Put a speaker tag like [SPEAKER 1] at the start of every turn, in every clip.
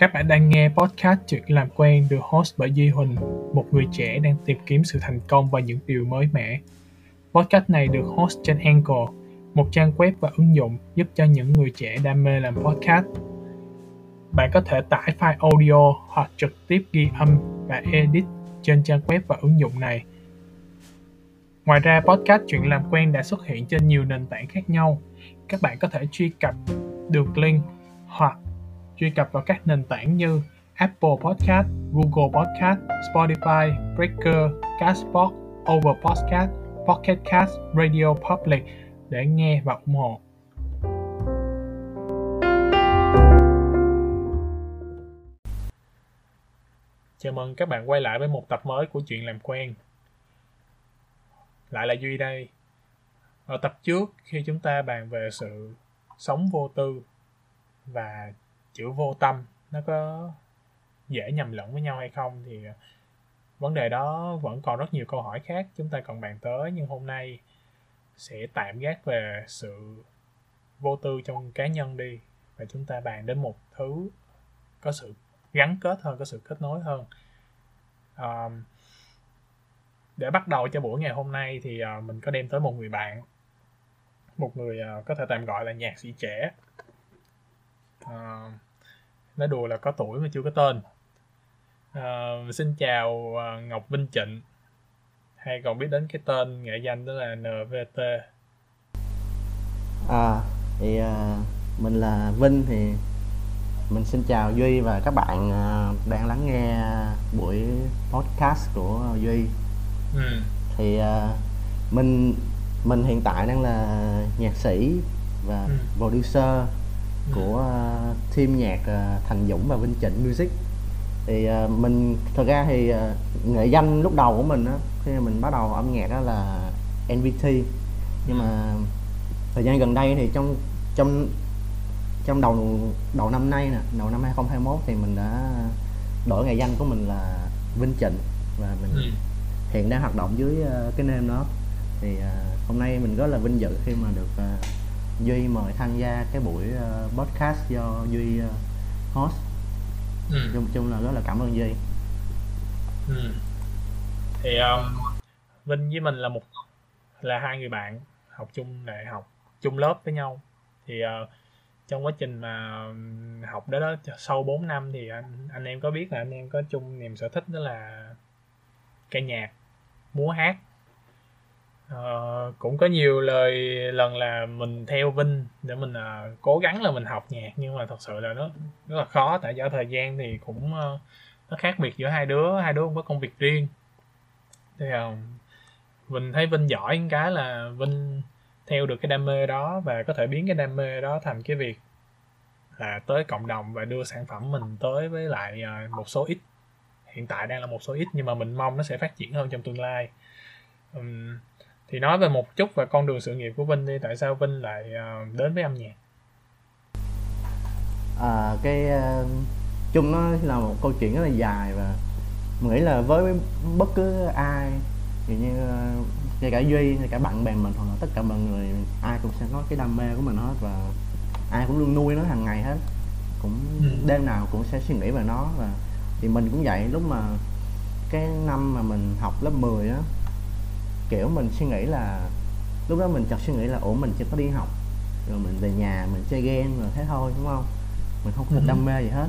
[SPEAKER 1] Các bạn đang nghe podcast Chuyện làm quen được host bởi Duy Huỳnh, một người trẻ đang tìm kiếm sự thành công và những điều mới mẻ. Podcast này được host trên Anchor, một trang web và ứng dụng giúp cho những người trẻ đam mê làm podcast. Bạn có thể tải file audio hoặc trực tiếp ghi âm và edit trên trang web và ứng dụng này. Ngoài ra, podcast Chuyện làm quen đã xuất hiện trên nhiều nền tảng khác nhau. Các bạn có thể truy cập được link hoặc truy cập vào các nền tảng như Apple Podcast, Google Podcast, Spotify, Breaker, Castbox, Overpodcast, Pocket Cast, Radio Public để nghe và ủng hộ. Chào mừng các bạn quay lại với một tập mới của Chuyện Làm Quen. Lại là Duy đây. Ở tập trước, khi chúng ta bàn về sự sống vô tư và chữ vô tâm nó có dễ nhầm lẫn với nhau hay không thì vấn đề đó vẫn còn rất nhiều câu hỏi khác chúng ta còn bàn tới. Nhưng hôm nay sẽ tạm gác về sự vô tư trong cá nhân đi và chúng ta bàn đến một thứ có sự gắn kết hơn có sự kết nối hơn. Um, để bắt đầu cho buổi ngày hôm nay thì uh, mình có đem tới một người bạn một người uh, có thể tạm gọi là nhạc sĩ trẻ. Uh, nói đùa là có tuổi mà chưa có tên. Uh, xin chào uh, Ngọc Vinh Trịnh. Hay còn biết đến cái tên nghệ danh đó là NVT
[SPEAKER 2] à thì uh, mình là Vinh thì mình xin chào Duy và các bạn uh, đang lắng nghe buổi podcast của Duy. Ừ. thì uh, mình mình hiện tại đang là nhạc sĩ và ừ. producer của uh, team nhạc uh, Thành Dũng và Vinh Trịnh Music. Thì uh, mình thật ra thì uh, nghệ danh lúc đầu của mình á khi mình bắt đầu âm nhạc đó là NVT nhưng mà thời gian gần đây thì trong trong trong đầu đầu năm nay nè đầu năm 2021 thì mình đã đổi nghệ danh của mình là Vinh Trịnh và mình ừ. hiện đang hoạt động dưới uh, cái name đó. Thì uh, hôm nay mình rất là vinh dự khi mà được uh, Duy mời tham gia cái buổi uh, podcast do Duy uh, host ừ. chung chung là rất là cảm ơn Duy
[SPEAKER 1] ừ. thì um, Vinh với mình là một là hai người bạn học chung đại học chung lớp với nhau thì uh, trong quá trình mà học đó đó sau 4 năm thì anh anh em có biết là anh em có chung niềm sở thích đó là ca nhạc múa hát uh, cũng có nhiều lời lần là mình theo Vinh để mình uh, cố gắng là mình học nhạc nhưng mà thật sự là nó rất là khó tại do thời gian thì cũng uh, nó khác biệt giữa hai đứa hai đứa cũng có công việc riêng. Thì uh, mình thấy Vinh giỏi cái là Vinh theo được cái đam mê đó và có thể biến cái đam mê đó thành cái việc là tới cộng đồng và đưa sản phẩm mình tới với lại một số ít. Hiện tại đang là một số ít nhưng mà mình mong nó sẽ phát triển hơn trong tương lai. Um, thì nói về một chút về con đường sự nghiệp của Vinh đi tại sao Vinh lại uh, đến với âm nhạc?
[SPEAKER 2] À, cái uh, chung nó là một câu chuyện rất là dài và mình nghĩ là với bất cứ ai thì như uh, ngay cả duy ngay cả bạn bè mình hoặc là tất cả mọi người ai cũng sẽ có cái đam mê của mình hết và ai cũng luôn nuôi nó hàng ngày hết. Cũng ừ. đêm nào cũng sẽ suy nghĩ về nó và thì mình cũng vậy. Lúc mà cái năm mà mình học lớp 10 á kiểu mình suy nghĩ là lúc đó mình chợt suy nghĩ là ủa mình chỉ có đi học rồi mình về nhà mình chơi game rồi thế thôi đúng không mình không có ừ. đam mê gì hết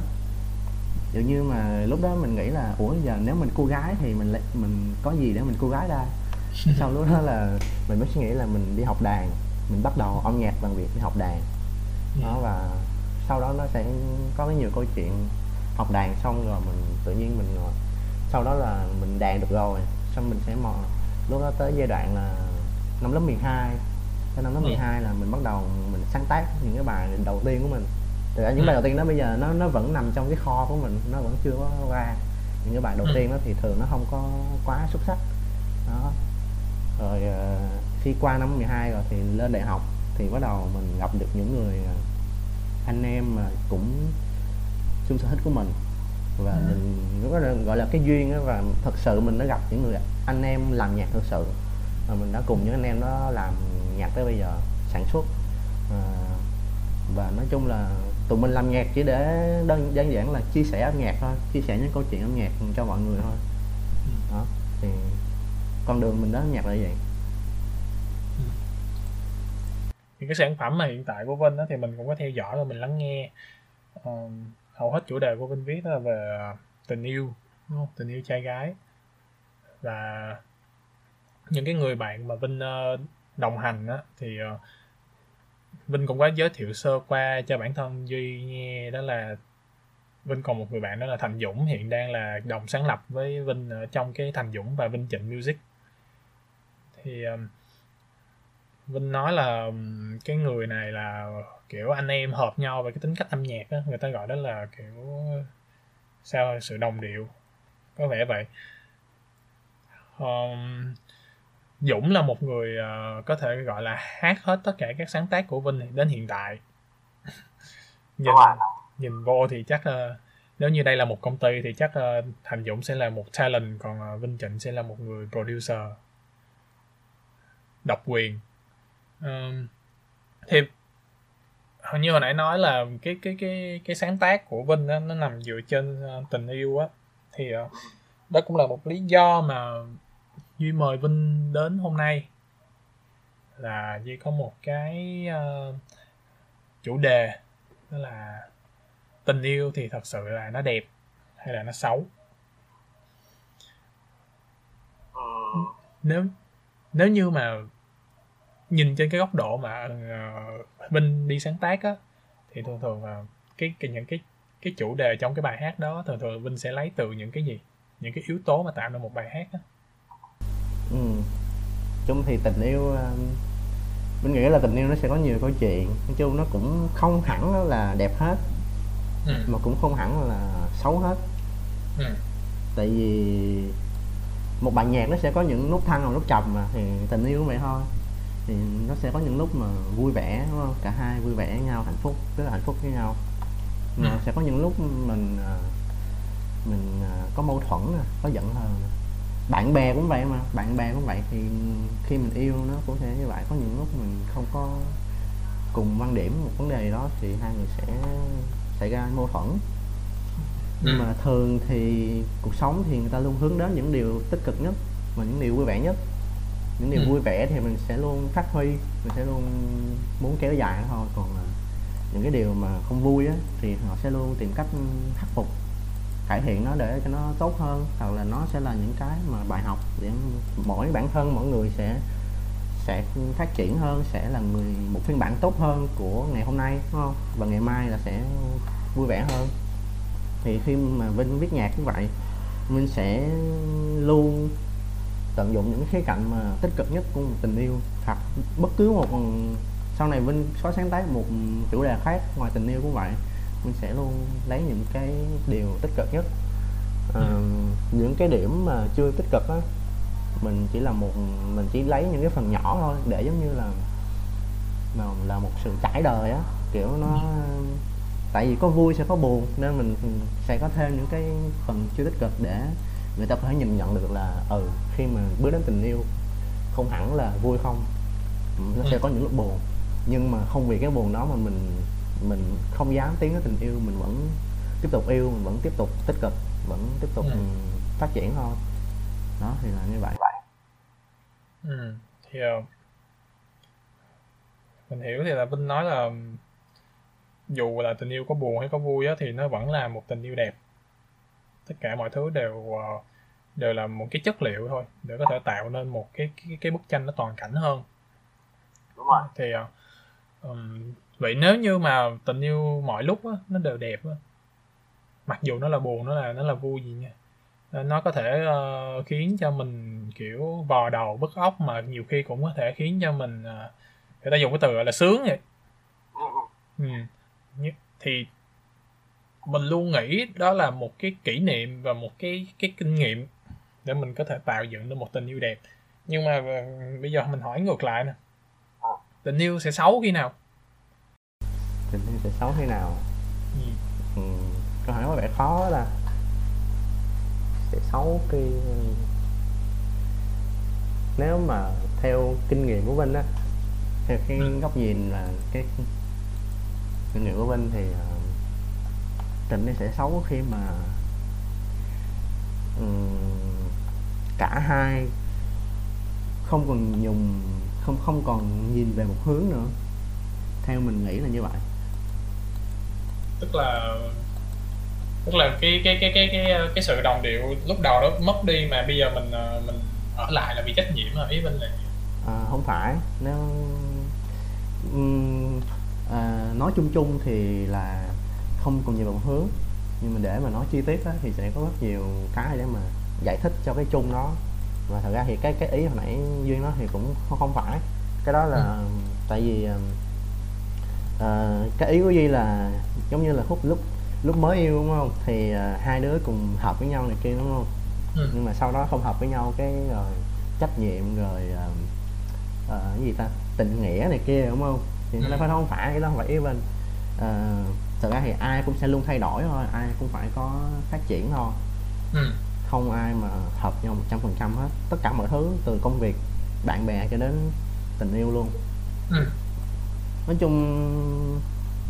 [SPEAKER 2] kiểu như mà lúc đó mình nghĩ là ủa giờ nếu mình cô gái thì mình lại mình có gì để mình cô gái đây sau lúc đó là mình mới suy nghĩ là mình đi học đàn mình bắt đầu âm nhạc bằng việc đi học đàn ừ. đó và sau đó nó sẽ có cái nhiều câu chuyện học đàn xong rồi mình tự nhiên mình sau đó là mình đàn được rồi xong mình sẽ mò lúc đó tới giai đoạn là năm lớp 12 tới năm lớp 12 ừ. là mình bắt đầu mình sáng tác những cái bài đầu tiên của mình ra những ừ. bài đầu tiên đó bây giờ nó nó vẫn nằm trong cái kho của mình nó vẫn chưa có ra những cái bài đầu ừ. tiên đó thì thường nó không có quá xuất sắc đó rồi uh, khi qua năm 12 rồi thì lên đại học thì bắt đầu mình gặp được những người uh, anh em mà cũng chung sở thích của mình và ừ. mình gọi là cái duyên đó, và thật sự mình đã gặp những người anh em làm nhạc thực sự và mình đã cùng những anh em đó làm nhạc tới bây giờ sản xuất à, và nói chung là tụi mình làm nhạc chỉ để đơn đơn giản là chia sẻ âm nhạc thôi chia sẻ những câu chuyện âm nhạc cho mọi người thôi
[SPEAKER 1] Ừm.
[SPEAKER 2] đó thì con đường mình âm nhạc là vậy
[SPEAKER 1] Thì cái sản phẩm mà hiện tại của Vinh á, thì mình cũng có theo dõi và mình lắng nghe. Ờ, hầu hết chủ đề của Vinh viết đó là về tình yêu, đúng không? Tình yêu trai gái và những cái người bạn mà Vinh ờ, đồng hành á thì ờ, Vinh cũng có giới thiệu sơ qua cho bản thân Duy nghe đó là Vinh còn một người bạn đó là Thành Dũng hiện đang là đồng sáng lập với Vinh ở trong cái Thành Dũng và Vinh Trịnh Music. Thì um, Vinh nói là cái người này là kiểu anh em hợp nhau về cái tính cách âm nhạc á người ta gọi đó là kiểu sao sự đồng điệu. Có vẻ vậy um, Dũng là một người ờ, có thể gọi là hát hết tất cả các sáng tác của Vinh đến hiện tại. Nhìn nhìn vô thì chắc ờ, nếu như đây là một công ty thì chắc ờ, Thành Dũng sẽ là một talent còn ờ, Vinh Trịnh sẽ là một người producer. Độc quyền. Ờm, thì như hồi nãy nói là cái cái cái cái sáng tác của Vinh á, nó nằm dựa trên ờ, tình yêu á. Thì ờ, đó cũng là một lý do mà Duy mời Vinh đến hôm nay. Là Duy có một cái ờ, chủ đề đó là tình yêu thì thật sự là nó đẹp hay là nó xấu?
[SPEAKER 3] Ừ.
[SPEAKER 1] nếu nếu như mà nhìn trên cái góc độ mà uh, Vinh đi sáng tác á thì thường thường là cái, cái những cái cái chủ đề trong cái bài hát đó thường thường Vinh sẽ lấy từ những cái gì? Những cái yếu tố mà tạo nên một bài hát á
[SPEAKER 2] ừ. chung thì tình yêu ờ, mình nghĩ là tình yêu nó sẽ có nhiều câu chuyện nói chung nó cũng không hẳn là đẹp hết
[SPEAKER 1] ừ.
[SPEAKER 2] mà cũng không hẳn là xấu hết
[SPEAKER 1] Ừ.
[SPEAKER 2] tại vì một bài nhạc nó sẽ có những lúc thăng và lúc trầm mà thì tình yêu cũng vậy thôi thì nó sẽ có những lúc mà vui vẻ đúng không cả hai vui vẻ với nhau hạnh phúc rất là hạnh phúc với nhau mà
[SPEAKER 1] Ừ.
[SPEAKER 2] sẽ có những lúc mình à, mình à, có mâu thuẫn nè, có giận hờn nè. Bạn bè cũng vậy mà bạn bè cũng vậy thì khi mình yêu nó cũng sẽ như vậy. Có những lúc mình không có cùng quan điểm một vấn đề đó thì hai người sẽ xảy ra mâu thuẫn. Nhưng
[SPEAKER 1] Ừ.
[SPEAKER 2] mà thường thì cuộc sống thì người ta luôn hướng đến những điều tích cực nhất và những điều vui vẻ nhất. Những điều
[SPEAKER 1] Ừ.
[SPEAKER 2] vui vẻ thì mình sẽ luôn phát huy mình sẽ luôn muốn kéo dài thôi. Còn à, những cái điều mà không vui á thì họ sẽ luôn tìm cách khắc phục cải thiện nó để cho nó tốt hơn. Hoặc là nó sẽ là những cái mà bài học để mỗi bản thân, mỗi người sẽ sẽ phát triển hơn, sẽ là người, một phiên bản tốt hơn của ngày hôm nay, đúng không? Và ngày mai là sẽ vui vẻ hơn. Thì khi mà Vinh viết nhạc cũng vậy, Vinh sẽ luôn tận dụng những khía cạnh mà tích cực nhất của một tình yêu. Hoặc bất cứ một, sau này Vinh có sáng tác một chủ đề khác ngoài tình yêu cũng vậy Vinh sẽ luôn lấy những cái điều tích cực nhất. Ờ, những cái điểm mà chưa tích cực á mình chỉ là một mình chỉ lấy những cái phần nhỏ thôi để giống như là là, là một sự trải đời á. Kiểu nó tại vì có vui sẽ có buồn nên mình sẽ có thêm những cái phần chưa tích cực để người ta có thể nhìn nhận được là ừ khi mà bước đến tình yêu không hẳn là vui không nó sẽ
[SPEAKER 1] Ừ.
[SPEAKER 2] có những lúc buồn. Nhưng mà không vì cái buồn đó mà mình mình không dám tiến tới tình yêu mình vẫn tiếp tục yêu mình vẫn tiếp tục tích cực vẫn tiếp tục
[SPEAKER 1] Ừ.
[SPEAKER 2] phát triển thôi đó thì là như vậy
[SPEAKER 1] Ừ. thì ờ, mình hiểu thì là Vinh nói là dù là tình yêu có buồn hay có vui á thì nó vẫn là một tình yêu đẹp tất cả mọi thứ đều ờ, đều là một cái chất liệu thôi để có thể tạo nên một cái cái, cái bức tranh nó toàn cảnh hơn
[SPEAKER 3] đúng rồi
[SPEAKER 1] thì ừm, vậy nếu như mà tình yêu mọi lúc á, nó đều đẹp á, mặc dù nó là buồn nó là nó là vui gì nha ờ, nó có thể uh, khiến cho mình kiểu vò đầu bứt óc mà nhiều khi cũng có thể khiến cho mình uh, người ta dùng cái từ gọi là sướng vậy.
[SPEAKER 3] Ừ.
[SPEAKER 1] thì mình luôn nghĩ đó là một cái kỷ niệm và một cái cái kinh nghiệm để mình có thể tạo dựng được một tình yêu đẹp. Nhưng mà bây giờ mình hỏi ngược lại nè. Tình yêu sẽ xấu khi nào?
[SPEAKER 2] Tình yêu sẽ xấu thế nào
[SPEAKER 1] ừ.
[SPEAKER 2] ừ, câu hỏi có vẻ khó là sẽ xấu khi nếu mà theo kinh nghiệm của Vinh á theo cái
[SPEAKER 1] Ừ.
[SPEAKER 2] góc nhìn là cái kinh nghiệm của Vinh thì ờ, tình nó sẽ xấu khi mà ừm, cả hai không còn dùng không không còn nhìn về một hướng nữa theo mình nghĩ là như vậy
[SPEAKER 1] tức là tức là cái cái cái cái cái cái sự đồng điệu lúc đầu đó mất đi mà bây giờ mình ờ, mình ở lại là vì trách nhiệm mà ý bên là
[SPEAKER 2] à, không phải. Nếu ừm, à, nói chung chung thì là không còn nhiều một hướng nhưng mà để mà nói chi tiết á, thì sẽ có rất nhiều cái để mà giải thích cho cái chung đó. Và thật ra thì cái cái ý hồi nãy duyên nói thì cũng không, không phải. Cái đó là tại vì ờ, cái ý của duy là giống như là khúc lúc lúc mới yêu đúng không thì ờ, hai đứa cùng hợp với nhau này kia đúng không
[SPEAKER 1] ừ.
[SPEAKER 2] nhưng mà sau đó không hợp với nhau cái rồi trách nhiệm rồi ờ, ờ, cái gì ta tình nghĩa này kia đúng không thì nó
[SPEAKER 1] Ừ.
[SPEAKER 2] phải không phải cái đó không phải yêu bên Ờ, thật ra thì ai cũng sẽ luôn thay đổi thôi ai cũng phải có phát triển thôi
[SPEAKER 1] Ừ.
[SPEAKER 2] không ai mà hợp nhau một trăm phần trăm hết tất cả mọi thứ từ công việc bạn bè cho đến tình yêu luôn
[SPEAKER 1] Ừ.
[SPEAKER 2] nói chung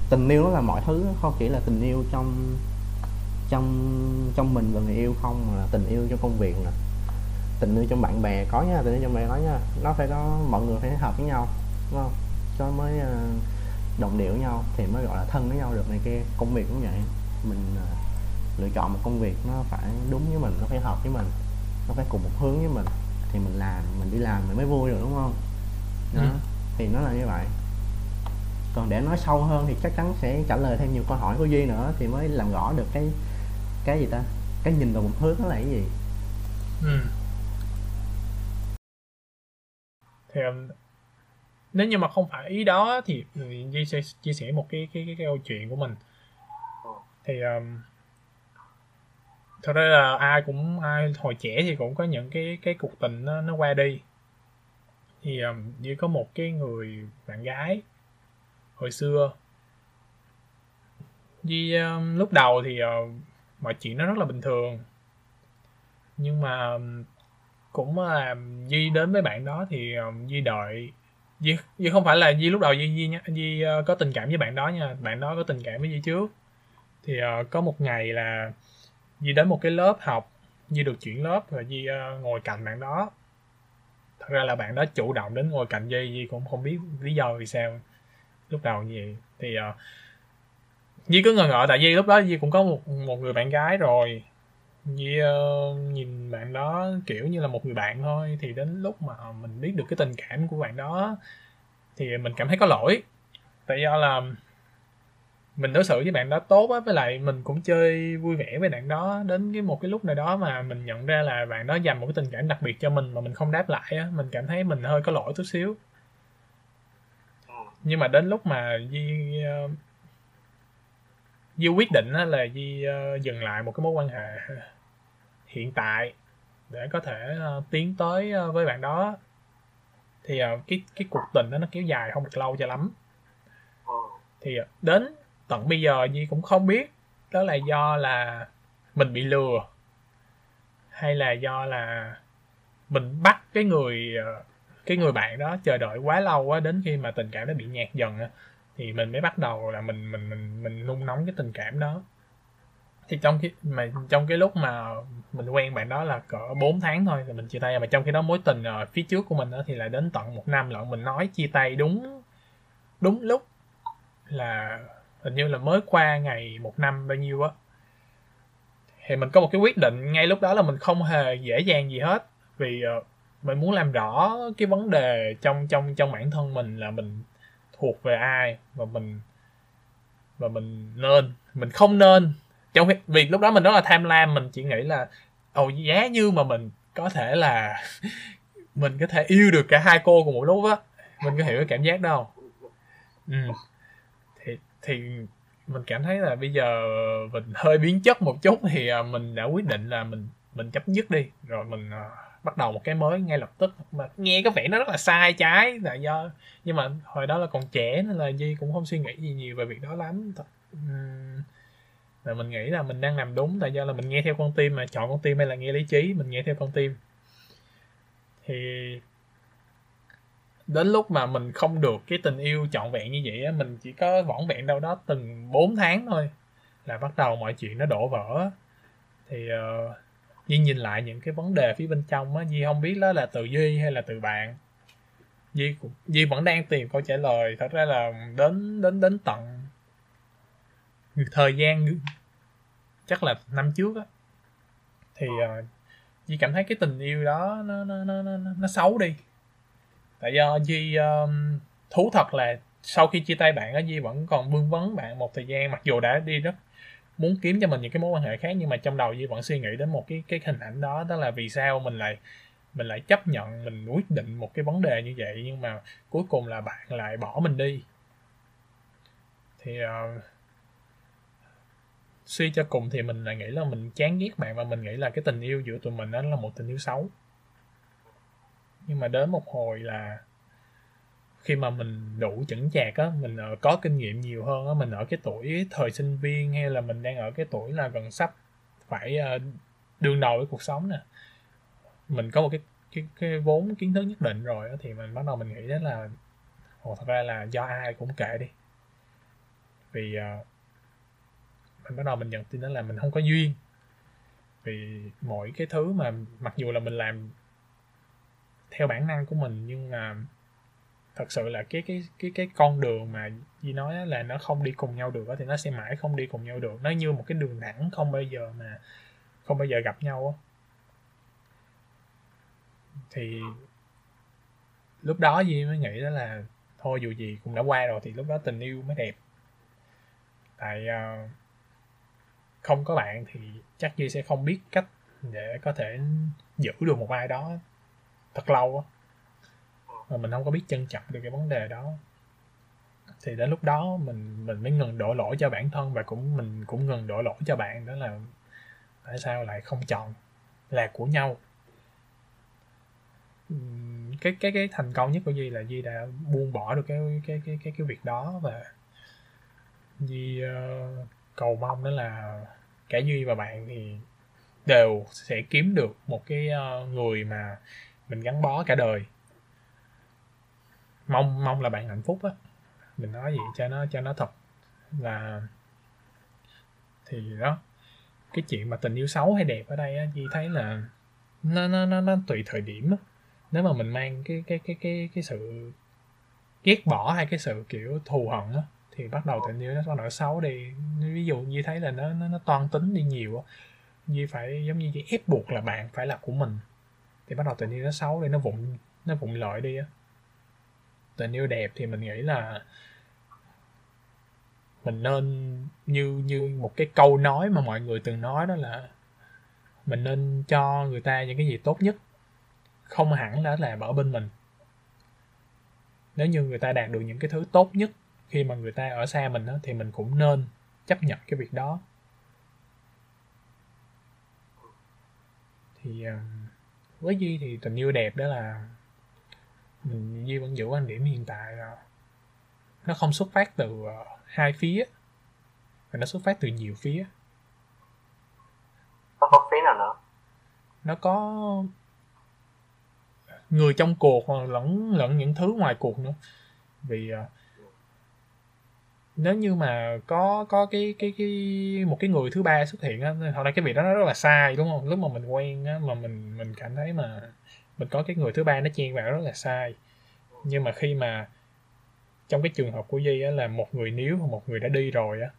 [SPEAKER 2] tình yêu nó là mọi thứ không chỉ là tình yêu trong trong trong mình và người yêu không mà là tình yêu trong công việc nè. Tình yêu trong bạn bè có nha tình yêu trong bạn bè có nha. Nó phải có mọi người phải hợp với nhau đúng không? Cho mới ờ, đồng điệu với nhau thì mới gọi là thân với nhau được này kia. Công việc cũng vậy. Mình ờ, lựa chọn một công việc nó phải đúng với mình nó phải hợp với mình nó phải cùng một hướng với mình. Thì mình làm mình đi làm mình mới vui được đúng không? Đó
[SPEAKER 1] Ừ.
[SPEAKER 2] thì nó là như vậy còn để nói sâu hơn thì chắc chắn sẽ trả lời thêm nhiều câu hỏi của duy nữa thì mới làm rõ được cái cái gì ta? Cái nhìn vào một hướng đó là cái gì?
[SPEAKER 1] Ừ. thì um, nếu như mà không phải ý đó thì ừ, Duy sẽ chia sẻ một cái cái cái, cái câu chuyện của mình. Thì um, thật ra là ai cũng ai hồi trẻ thì cũng có những cái cái cuộc tình nó nó qua đi. Thì um, Duy có một cái người bạn gái hồi xưa. Duy um, lúc đầu thì uh, mọi chuyện nó rất là bình thường. Nhưng mà um, cũng là Duy đến với bạn đó thì um, Duy đợi. Duy, Duy không phải là Duy lúc đầu Duy Duy, nhá- Duy uh, có tình cảm với bạn đó nha. Bạn đó có tình cảm với Duy trước. Thì uh, có một ngày là Duy đến một cái lớp học. Duy được chuyển lớp và Duy uh, ngồi cạnh bạn đó. Thật ra là bạn đó chủ động đến ngồi cạnh Duy Duy cũng không biết lý do vì sao lúc đầu như vậy. Thì ờ, uh, Di cứ ngờ ngợ tại vì lúc đó Di cũng có một một người bạn gái rồi. Di uh, ờ, nhìn bạn đó kiểu như là một người bạn thôi. Thì đến lúc mà mình biết được cái tình cảm của bạn đó thì mình cảm thấy có lỗi. Tại do là mình đối xử với bạn đó tốt á với lại mình cũng chơi vui vẻ với bạn đó. Đến cái một cái lúc nào đó mà mình nhận ra là bạn đó dành một cái tình cảm đặc biệt cho mình mà mình không đáp lại á mình cảm thấy mình hơi có lỗi chút xíu nhưng mà đến lúc mà Duy ờ, Duy quyết định là Duy ờ, dừng lại một cái mối quan hệ hiện tại để có thể ờ, tiến tới với bạn đó. Thì cái cái cuộc tình đó nó kéo dài không được lâu cho lắm. Thì đến tận bây giờ Duy cũng không biết đó là do là mình bị lừa hay là do là mình bắt cái người cái người bạn đó chờ đợi quá lâu quá đến khi mà tình cảm nó bị nhạt dần á thì mình mới bắt đầu là mình mình mình mình nung nóng cái tình cảm đó. Thì trong khi mà trong cái lúc mà mình quen bạn đó là cỡ 4 tháng thôi thì mình chia tay mà trong khi đó mối tình ở phía trước của mình đó thì là đến tận một năm lận mình nói chia tay đúng đúng lúc là hình như là mới qua ngày một năm bao nhiêu á. Thì mình có một cái quyết định ngay lúc đó là mình không hề dễ dàng gì hết vì uh, mình muốn làm rõ cái vấn đề trong trong trong bản thân mình là mình thuộc về ai và mình và mình nên, mình không nên. Trong khi, vì lúc đó mình rất là tham lam, mình chỉ nghĩ là, ồ, giá như mà mình có thể là mình có thể yêu được cả hai cô cùng một lúc á. Mình có hiểu cái cảm giác đâu ừ. thì thì mình cảm thấy là bây giờ mình hơi biến chất một chút thì à, mình đã quyết định là mình mình chấp dứt đi. Rồi mình à, bắt đầu một cái mới ngay lập tức. Mà nghe có vẻ nó rất là sai trái là do nhưng mà hồi đó là còn trẻ nên là Duy cũng không suy nghĩ gì nhiều về việc đó lắm. Thật- là mình nghĩ là mình đang làm đúng tại do là mình nghe theo con tim mà chọn con tim hay là nghe lý trí mình nghe theo con tim. Thì đến lúc mà mình không được cái tình yêu trọn vẹn như vậy á mình chỉ có vỏn vẹn đâu đó từng 4 tháng thôi là bắt đầu mọi chuyện nó đổ vỡ. Thì uh, Duy nhìn lại những cái vấn đề phía bên trong á Duy không biết đó là từ Duy hay là từ bạn. Duy cũng Duy vẫn đang tìm câu trả lời thật ra là đến đến đến tận thời gian chắc là năm trước á. Thì uh, Duy cảm thấy cái tình yêu đó nó nó nó nó, nó xấu đi. Tại do Duy um, thú thật là sau khi chia tay bạn á Duy vẫn còn vương vấn bạn một thời gian mặc dù đã đi rất muốn kiếm cho mình những cái mối quan hệ khác nhưng mà trong đầu Duy vẫn suy nghĩ đến một cái cái hình ảnh đó đó là vì sao mình lại mình lại chấp nhận mình quyết định một cái vấn đề như vậy nhưng mà cuối cùng là bạn lại bỏ mình đi. Thì uh, suy cho cùng thì mình lại nghĩ là mình chán ghét bạn và mình nghĩ là cái tình yêu giữa tụi mình đó là một tình yêu xấu. Nhưng mà đến một hồi là khi mà mình đủ chững chạc á mình ờ, có kinh nghiệm nhiều hơn á mình ở cái tuổi thời sinh viên hay là mình đang ở cái tuổi là gần sắp phải ờ, đương đầu với cuộc sống nè mình có một cái cái cái vốn kiến thức nhất định rồi á thì mình bắt đầu mình nghĩ đến là ồ thật ra là do ai cũng kệ đi. Vì uh, mình bắt đầu mình nhận tin đó là mình không có duyên. Vì mỗi cái thứ mà mặc dù là mình làm theo bản năng của mình nhưng mà thật sự là cái cái cái cái con đường mà Di nói là nó không đi cùng nhau được thì nó sẽ mãi không đi cùng nhau được. Nó như một cái đường thẳng không bao giờ mà không bao giờ gặp nhau thì lúc đó Di mới nghĩ đó là thôi dù gì cũng đã qua rồi thì lúc đó tình yêu mới đẹp. Tại uh, không có bạn thì chắc Duy sẽ không biết cách để có thể giữ được một ai đó thật lâu á mà mình không có biết trân trọng được cái vấn đề đó. Thì đến lúc đó mình mình mới ngừng đổ lỗi cho bản thân và cũng mình cũng ngừng đổ lỗi cho bạn đó là tại sao lại không chọn là của nhau. Cái cái cái thành công nhất của Duy là Duy đã buông bỏ được cái cái cái cái cái việc đó và Duy uh, cầu mong đó là cả Duy và bạn thì đều sẽ kiếm được một cái uh, người mà mình gắn bó cả đời mong mong là bạn hạnh phúc á. Mình nói gì cho nó cho nó thật. Và thì đó, cái chuyện mà tình yêu xấu hay đẹp ở đây á, Duy thấy là nó nó nó nó tùy thời điểm á. Nếu mà mình mang cái cái cái cái cái sự ghét bỏ hay cái sự kiểu thù hận á, thì bắt đầu tình yêu nó bắt đầu xấu đi. Ví dụ như thấy là nó nó nó toan tính đi nhiều á như phải giống như ép buộc là bạn phải là của mình. Thì bắt đầu tình yêu nó xấu đi, nó vụng nó vụng lợi đi á tình yêu đẹp thì mình nghĩ là mình nên như như một cái câu nói mà mọi người từng nói đó là mình nên cho người ta những cái gì tốt nhất không hẳn là là ở bên mình. Nếu như người ta đạt được những cái thứ tốt nhất khi mà người ta ở xa mình đó, thì mình cũng nên chấp nhận cái việc đó. Thì ờ, với duy thì tình yêu đẹp đó là mình duy vẫn giữ quan điểm hiện tại là nó không xuất phát từ uh, hai phía mà nó xuất phát từ nhiều phía.
[SPEAKER 3] Nó có phía nào nữa?
[SPEAKER 1] Nó có người trong cuộc lẫn lẫn những thứ ngoài cuộc nữa. Vì uh, nếu như mà có có cái cái cái một cái người thứ ba xuất hiện á thật ra cái việc đó nó rất là sai đúng không? Lúc mà mình quen á mà mình mình cảm thấy mà mình có cái người thứ ba nó chen vào rất là sai. Nhưng mà khi mà trong cái trường hợp của Duy á, là một người níu hoặc một người đã đi rồi á,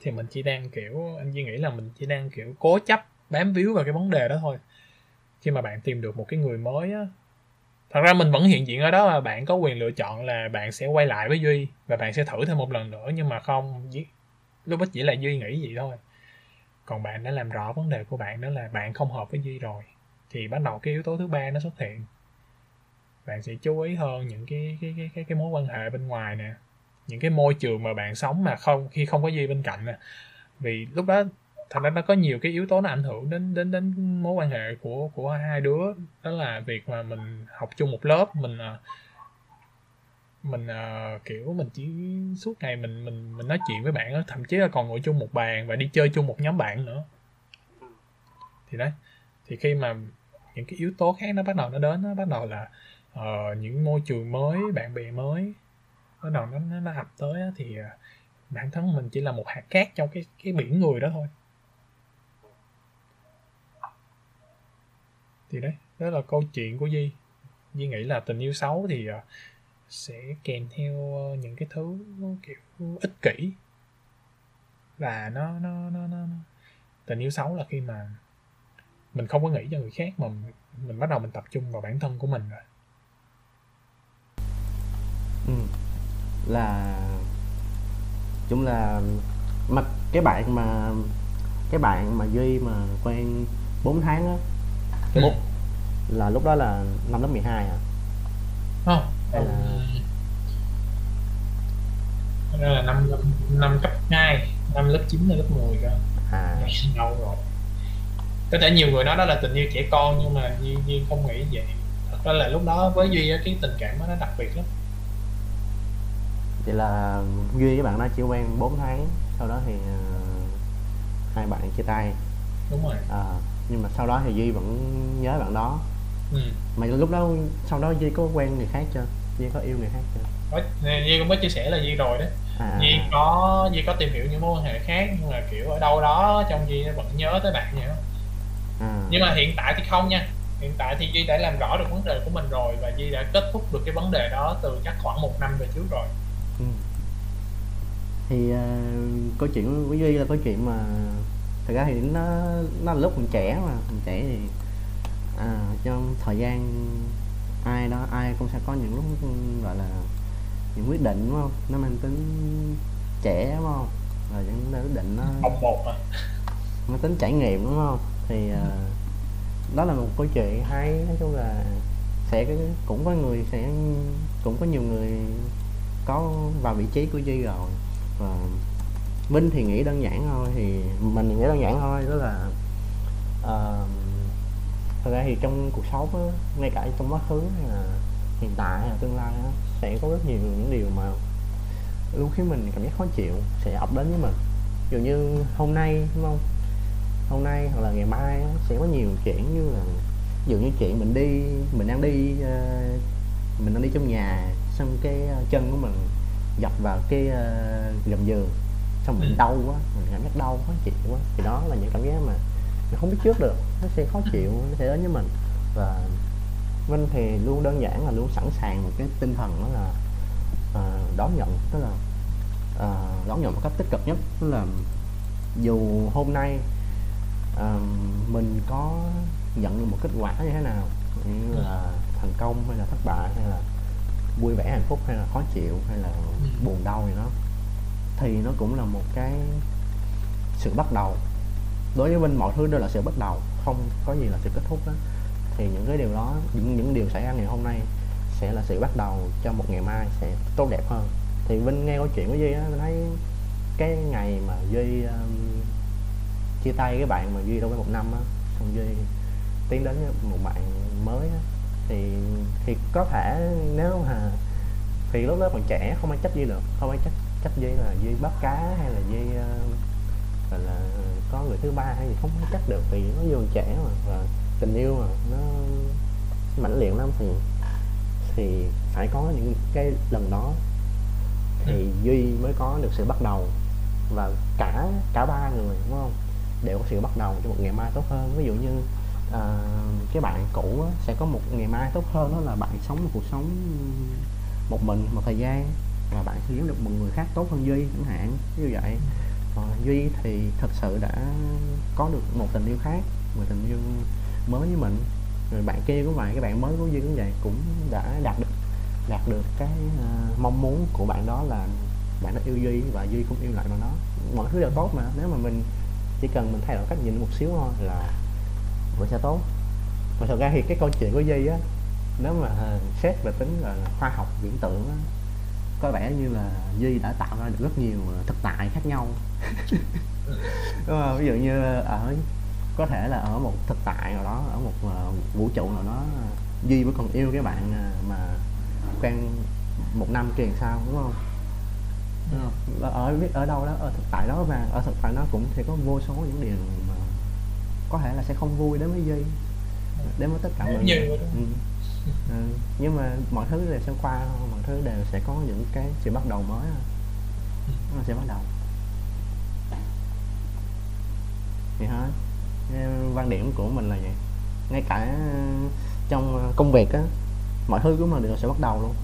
[SPEAKER 1] thì mình chỉ đang kiểu, anh Duy nghĩ là mình chỉ đang kiểu cố chấp bám víu vào cái vấn đề đó thôi. Khi mà bạn tìm được một cái người mới á, thật ra mình vẫn hiện diện ở đó và bạn có quyền lựa chọn là bạn sẽ quay lại với duy và bạn sẽ thử thêm một lần nữa, nhưng mà không lúc đó chỉ là duy nghĩ vậy thôi. Còn bạn đã làm rõ vấn đề của bạn đó là bạn không hợp với duy rồi thì bắt đầu cái yếu tố thứ ba nó xuất hiện. Bạn sẽ chú ý hơn những cái cái cái cái, cái mối quan hệ bên ngoài nè. Những cái môi trường mà bạn sống mà không khi không có gì bên cạnh nè. Vì lúc đó thật ra nó có nhiều cái yếu tố nó ảnh hưởng đến đến đến mối quan hệ của của hai đứa. Đó là việc mà mình học chung một lớp mình à, mình uh, kiểu mình chỉ suốt ngày mình mình mình nói chuyện với bạn đó, thậm chí là còn ngồi chung một bàn và đi chơi chung một nhóm bạn nữa. Thì đấy. Thì khi mà những cái yếu tố khác nó bắt đầu nó đến nó bắt đầu là uh, những môi trường mới bạn bè mới bắt đầu nó nó, nó ập tới thì uh, bản thân mình chỉ là một hạt cát trong cái cái biển người đó thôi. Thì đấy đó là câu chuyện của Di Di nghĩ là tình yêu xấu thì ờ, sẽ kèm theo những cái thứ kiểu ích kỷ. Và nó nó nó nó nó- tình yêu xấu là khi mà mình không có nghĩ cho người khác mà mình, mình bắt đầu mình tập trung vào bản thân của mình rồi.
[SPEAKER 2] Ừ. là chúng là mà cái bạn mà cái bạn mà duy mà quen 4 tháng á
[SPEAKER 1] Ừ.
[SPEAKER 2] là lúc đó là năm lớp 12 à?
[SPEAKER 1] Không
[SPEAKER 2] Hay là-
[SPEAKER 1] đó là năm năm, năm cấp 2 năm lớp 9 hay lớp 10 cơ.
[SPEAKER 2] À.
[SPEAKER 1] Lâu rồi có thể nhiều người nói đó là tình yêu trẻ con nhưng mà Duy, Duy không nghĩ vậy. Thật ra là lúc đó với Duy cái tình cảm đó nó đặc biệt lắm.
[SPEAKER 2] Vậy là duy với bạn đó chỉ quen 4 tháng sau đó thì ờ, hai bạn chia tay.
[SPEAKER 1] Đúng rồi.
[SPEAKER 2] À, nhưng mà sau đó thì duy vẫn nhớ bạn đó.
[SPEAKER 1] Ừ.
[SPEAKER 2] mà lúc đó sau đó duy có quen người khác chưa? Duy có yêu người khác chưa?
[SPEAKER 1] Có, Duy cũng có chia sẻ là Duy rồi đó.
[SPEAKER 2] À,
[SPEAKER 1] Duy có Duy có tìm hiểu những mối quan hệ khác nhưng mà kiểu ở đâu đó trong Duy vẫn nhớ tới bạn vậy. Nhưng mà hiện tại thì không nha. Hiện tại thì Duy đã làm rõ được vấn đề của mình rồi và Duy đã kết thúc được cái vấn đề đó từ chắc khoảng một năm về trước rồi.
[SPEAKER 2] Ừ. thì ờ, câu chuyện của duy là câu chuyện mà thật ra thì nó nó là lúc mình trẻ mà mình trẻ thì à, trong thời gian ai đó ai cũng sẽ có những lúc gọi là những quyết định đúng không? Nó mang tính trẻ đúng không? Rồi những quyết định nó
[SPEAKER 1] ông một à.
[SPEAKER 2] Nó tính trải nghiệm đúng không thì uh, đó là một câu chuyện hay. Nói chung là sẽ cũng có người sẽ cũng có nhiều người có vào vị trí của Duy rồi. Và Minh thì nghĩ đơn giản thôi thì mình thì nghĩ đơn giản thôi đó là uh, thật ra thì trong cuộc sống á, ngay cả trong quá khứ hay là hiện tại hay là tương lai á, sẽ có rất nhiều những điều mà luôn khiến mình cảm giác khó chịu sẽ ập đến với mình. Dù như hôm nay đúng không? Hôm nay hoặc là ngày mai sẽ có nhiều chuyện như là ví dụ như chuyện mình đi mình đang đi uh, mình đang đi trong nhà xong cái ờ, chân của mình dập vào cái uh, gầm giường xong mình đau quá mình cảm giác đau khó chịu quá. Thì đó là những cảm giác mà mình không biết trước được nó sẽ khó chịu nó sẽ đến với mình. Và Vinh thì luôn đơn giản là luôn sẵn sàng một cái tinh thần đó là uh, đón nhận tức là uh, đón nhận một cách tích cực nhất. Tức là dù hôm nay ờ, mình có nhận được một kết quả như thế nào? Như là thành công hay là thất bại hay là vui vẻ hạnh phúc hay là khó chịu hay là buồn đau gì đó? Thì nó cũng là một cái sự bắt đầu. Đối với Vinh mọi thứ đều là sự bắt đầu không có gì là sự kết thúc đó thì những cái điều đó những những điều xảy ra ngày hôm nay sẽ là sự bắt đầu cho một ngày mai sẽ tốt đẹp hơn. Thì Vinh nghe câu chuyện của Duy á mình thấy cái ngày mà Duy um, chia tay cái bạn mà Duy đâu có một năm á. Xong Duy tiến đến với một bạn mới á. Thì thì có thể nếu mà thì lúc đó còn trẻ không ai trách Duy được. Không ai trách trách Duy là Duy bắt cá hay là Duy uh, gọi là có người thứ ba hay gì không có trách được. Vì nó vô còn trẻ mà và tình yêu mà nó mãnh liệt lắm. Thì thì phải có những cái lần đó thì duy mới có được sự bắt đầu. Và cả cả ba người đúng không đều có sự bắt đầu cho một ngày mai tốt hơn. Ví dụ như uh, cái bạn cũ á, sẽ có một ngày mai tốt hơn đó là bạn sống một cuộc sống một mình một thời gian và bạn sẽ kiếm được một người khác tốt hơn duy chẳng hạn như vậy. Còn duy thì thật sự đã có được một tình yêu khác một tình yêu mới với mình. Rồi bạn kia cũng vậy cái bạn mới của duy cũng vậy cũng đã đạt được đạt được cái uh, mong muốn của bạn đó là bạn nó yêu duy và duy cũng yêu lại bạn đó. Mọi thứ đều tốt mà. Nếu mà mình chỉ cần mình thay đổi cách nhìn một xíu thôi là vẫn sẽ tốt. Mà thật ra thì cái câu chuyện của duy á nếu mà à, xét về tính là khoa học viễn tưởng á, có vẻ như là duy đã tạo ra được rất nhiều à, thực tại khác nhau. Đúng không? Ví dụ như ở có thể là ở một thực tại nào đó ở một uh, vũ trụ nào đó duy vẫn còn yêu cái bạn mà quen một năm kia sao đúng không? Đúng không ở biết ở đâu đó ở thực tại đó mà ở thực tại nó cũng sẽ có vô số những điều mà có thể là sẽ không vui đến với duy đến với tất cả mọi người. ừ. Ừ. nhưng mà mọi thứ đều sẽ qua mọi thứ đều sẽ có những cái sự bắt đầu mới. Nó sẽ bắt đầu. Thì thôi Cái quan điểm của mình là vậy. Ngay cả trong công việc á mọi thứ của mình đều sẽ bắt đầu luôn.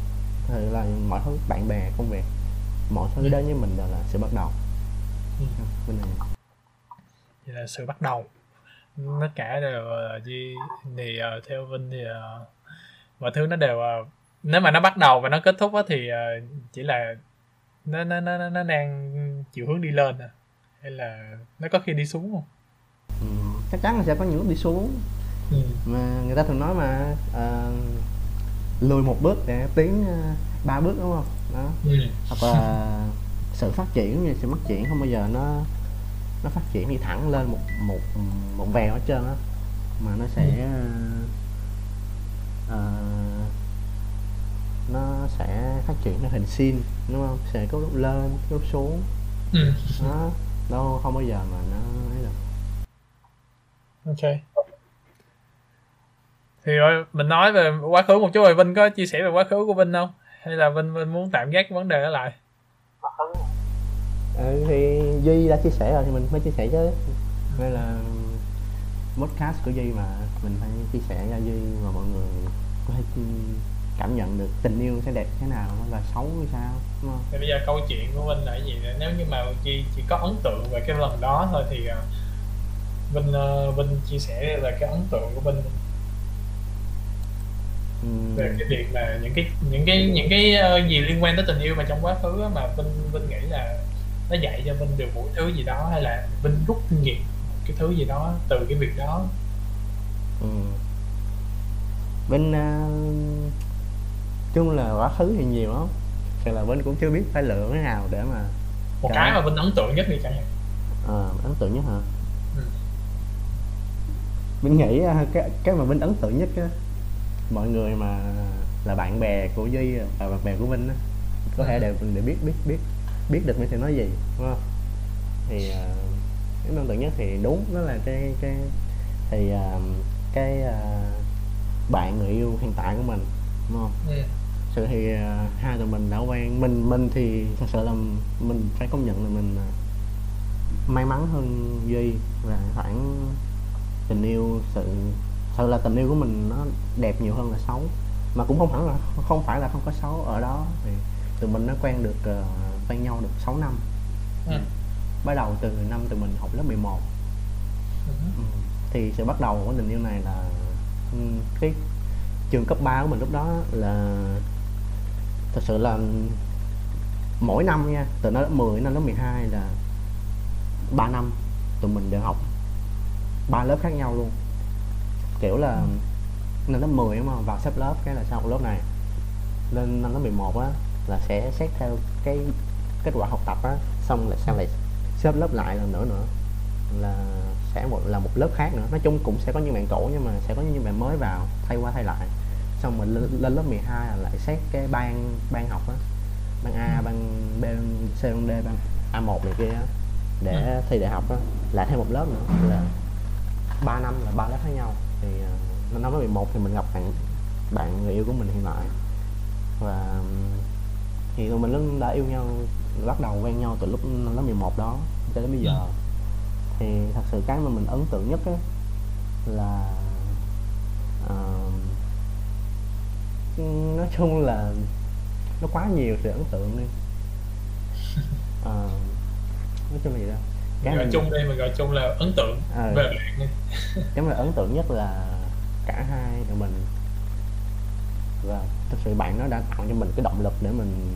[SPEAKER 2] Thì là mọi thứ bạn bè công việc mọi thứ
[SPEAKER 1] Ừ.
[SPEAKER 2] đến với mình đều là sẽ bắt đầu
[SPEAKER 1] Ừ.
[SPEAKER 2] bên này
[SPEAKER 1] Vậy là sự bắt đầu tất cả đều là gì thì theo Vinh thì ờ, mọi thứ nó đều ờ, nếu mà nó bắt đầu và nó kết thúc á thì ờ, chỉ là nó nó nó nó đang chiều hướng đi lên à hay là nó có khi đi xuống không?
[SPEAKER 2] ừ. chắc chắn là sẽ có những lúc đi xuống
[SPEAKER 1] Ừ.
[SPEAKER 2] mà người ta thường nói mà ờ, lùi một bước để tiến ờ, ba bước đúng không đó
[SPEAKER 1] Ừ.
[SPEAKER 2] hoặc là sự phát triển như sự phát triển không bao giờ nó nó phát triển đi thẳng lên một một một vèo hết trơn á mà nó sẽ ờ, nó sẽ phát triển theo hình sin đúng không sẽ có lúc lên có lúc xuống
[SPEAKER 1] Ừ.
[SPEAKER 2] đó đâu không bao giờ mà nó ấy được
[SPEAKER 1] Ok. Thì rồi mình nói về quá khứ một chút rồi Vinh có chia sẻ về quá khứ của Vinh không? Hay là Vinh Vinh muốn tạm gác vấn đề đó lại?
[SPEAKER 2] ừ, thì duy đã chia sẻ rồi thì mình phải chia sẻ chứ đây là podcast của duy mà mình phải chia sẻ cho duy và mọi người có thể cảm nhận được tình yêu sẽ đẹp thế nào và xấu như sao đúng không
[SPEAKER 1] Thì bây giờ câu chuyện của Vinh là cái gì? Nếu như mà Chi chỉ có ấn tượng về cái lần đó thôi thì ờ, Vinh ờ, Vinh chia sẻ về cái ấn tượng của Vinh về cái việc là những cái những cái những cái ờ, gì liên quan tới tình yêu mà trong quá khứ á, mà Vinh Vinh nghĩ là nó dạy cho Vinh được một thứ gì đó hay là Vinh rút kinh nghiệm cái thứ gì đó từ cái việc đó?
[SPEAKER 2] Ừm. bên uh, chung là quá khứ thì nhiều lắm. Thật là bên cũng chưa biết phải lựa cái nào để mà
[SPEAKER 1] một cái mà Vinh ấn tượng nhất đi chẳng hạn.
[SPEAKER 2] Ờ, ấn tượng nhất hả?
[SPEAKER 1] Ừ.
[SPEAKER 2] Vinh nghĩ à, cái cái mà Vinh ấn tượng nhất á mọi người mà là bạn bè của Duy và bạn bè của Vinh á có thể đều đều biết biết biết biết được mình sẽ nói gì đúng không thì à, cái ấn tượng nhất thì đúng đó là cái cái thì à, cái à, bạn người yêu hiện tại của mình đúng không
[SPEAKER 1] ừ.
[SPEAKER 2] sự thì à, hai tụi mình đã quen mình mình thì thật sự là mình phải công nhận là mình may mắn hơn duy và khoảng tình yêu sự sự là tình yêu của mình nó đẹp nhiều hơn là xấu mà cũng không hẳn là không phải là không có xấu ở đó thì tụi mình nó quen được ờ, quen nhau được 6 năm
[SPEAKER 1] Ừ.
[SPEAKER 2] bắt đầu từ năm tụi mình học lớp 11
[SPEAKER 1] Ừ.
[SPEAKER 2] Ừ. thì sự bắt đầu của tình yêu này là ừ, cái trường cấp 3 của mình lúc đó là thật sự là mỗi năm nha từ nó lớp 10 đến lớp 12 là 3 năm tụi mình đều học ba lớp khác nhau luôn kiểu là năm lớp 10 đúng không? Vào xếp lớp cái là sau lớp này. Lên năm lớp 11 á là sẽ xét theo cái kết quả học tập á xong lại sang lại xếp lớp lại lần nữa nữa. Là sẽ một là một lớp khác nữa. Nói chung cũng sẽ có những bạn cũ nhưng mà sẽ có những bạn mới vào thay qua thay lại. Xong rồi lên, lên lớp 12 là lại xét cái ban ban học á. Ban A ban B ban C ban D ban A1 này kia á. Để thi đại học á lại thêm một lớp nữa. Là 3 năm là ba lớp khác nhau thì uh, năm lớp 11 thì mình gặp bạn bạn người yêu của mình hiện tại và thì tụi mình đã yêu nhau bắt đầu quen nhau từ lúc năm lớp 11 đó cho đến bây giờ. Thì thật sự cái mà mình ấn tượng nhất á là ờ, nói chung là nó quá nhiều sự ấn tượng đi. Ờ, nói chung là vậy đó
[SPEAKER 1] Mình gọi
[SPEAKER 2] mình-
[SPEAKER 1] chung đây mình gọi chung là ấn tượng
[SPEAKER 2] Ờ.
[SPEAKER 1] về bạn
[SPEAKER 2] cái mà ấn tượng nhất là cả hai tụi mình. Và thực sự bạn nó đã tạo cho mình cái động lực để mình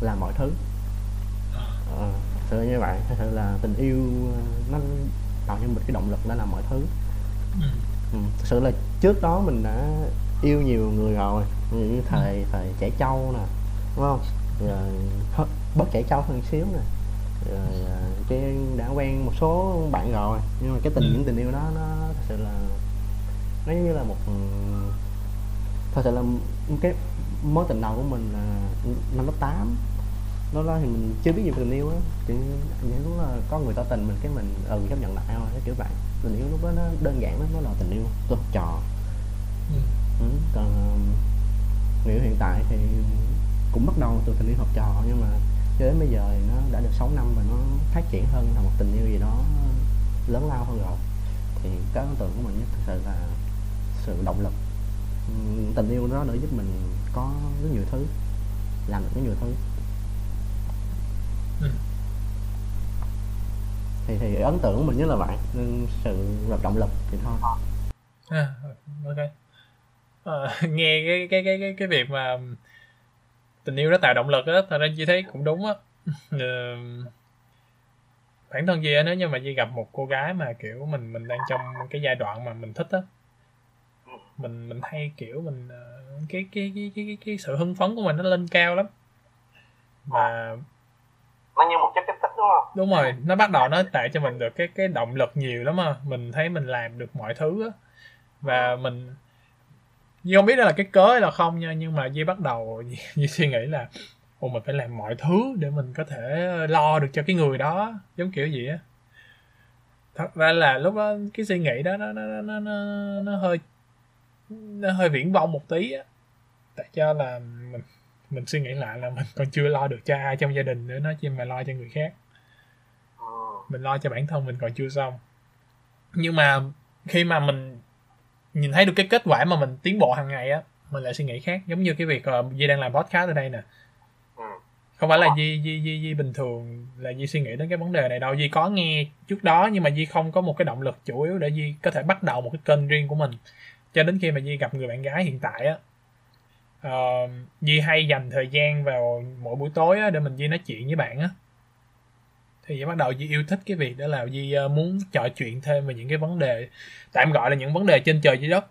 [SPEAKER 2] làm mọi thứ. Ờ, thật sự như vậy thật sự là tình yêu ờ, nó tạo cho mình cái động lực để làm mọi thứ.
[SPEAKER 1] Ừ.
[SPEAKER 2] ừ. thực sự là trước đó mình đã yêu nhiều người rồi như thời thời trẻ trâu nè đúng không? Rồi bớt trẻ trâu hơn xíu nè rồi à, cái đã quen một số bạn rồi nhưng mà cái tình
[SPEAKER 1] Ừ.
[SPEAKER 2] những tình yêu đó nó thật sự là nó như là một thật sự là cái mối tình đầu của mình là năm lớp 8 lúc đó thì mình chưa biết gì về tình yêu á chỉ chỉ lúc là có người tỏ tình mình cái mình ừ chấp nhận lại thôi kiểu vậy tình yêu lúc đó nó đơn giản lắm nó là tình yêu tôi học trò
[SPEAKER 1] Ừ.
[SPEAKER 2] ừ. còn um, người yêu hiện tại thì cũng bắt đầu từ tình yêu học trò nhưng mà cho đến bây giờ thì nó đã được 6 năm và nó phát triển hơn thành một tình yêu gì đó lớn lao hơn rồi. Thì cái ấn tượng của mình nhất thực sự là sự động lực. Tình yêu đó để giúp mình có rất nhiều thứ làm được rất nhiều thứ.
[SPEAKER 1] Ừ.
[SPEAKER 2] thì thì ấn tượng của mình nhất là vậy nên sự động lực thì thôi.
[SPEAKER 1] À, ok. Ờ, nghe cái cái cái cái cái việc mà tình yêu nó tạo động lực á thật ra chị thấy cũng đúng á. Ờ, bản thân Duy á nếu như mà Duy gặp một cô gái mà kiểu mình mình đang trong cái giai đoạn mà mình thích á mình mình hay kiểu mình ờ, cái cái cái cái cái, cái sự hưng phấn của mình nó lên cao lắm. Và
[SPEAKER 3] nó như một chất kích thích đúng không?
[SPEAKER 1] Đúng rồi nó bắt đầu nó tạo cho mình được cái cái động lực nhiều lắm mà mình thấy mình làm được mọi thứ á. Và mình Duy không biết đó là cái cớ hay là không nha nhưng mà Duy bắt đầu Duy, suy nghĩ là ồ mình phải làm mọi thứ để mình có thể lo được cho cái người đó. Giống kiểu gì á. Thật ra là lúc đó cái suy nghĩ đó nó nó nó nó, nó hơi nó hơi viển vông một tí á. Tại cho là mình mình suy nghĩ lại là mình còn chưa lo được cho ai trong gia đình nữa nói chi mà lo cho người khác.
[SPEAKER 3] Ừ.
[SPEAKER 1] mình lo cho bản thân mình còn chưa xong. Nhưng mà khi mà mình nhìn thấy được cái kết quả mà mình tiến bộ hàng ngày á mình lại suy nghĩ khác. Giống như cái việc uh, Di đang làm podcast ở đây nè.
[SPEAKER 3] Ừ.
[SPEAKER 1] không phải là Di, Di, Di, Di bình thường là Di suy nghĩ đến cái vấn đề này đâu. Di có nghe trước đó nhưng mà Di không có một cái động lực chủ yếu để Di có thể bắt đầu một cái kênh riêng của mình. Cho đến khi mà Di gặp người bạn gái hiện tại á uh, Di hay dành thời gian vào mỗi buổi tối á, để mình Di nói chuyện với bạn á thì bắt đầu Di yêu thích cái việc đó là Di ờ, muốn trò chuyện thêm về những cái vấn đề tạm gọi là những vấn đề trên trời dưới đất.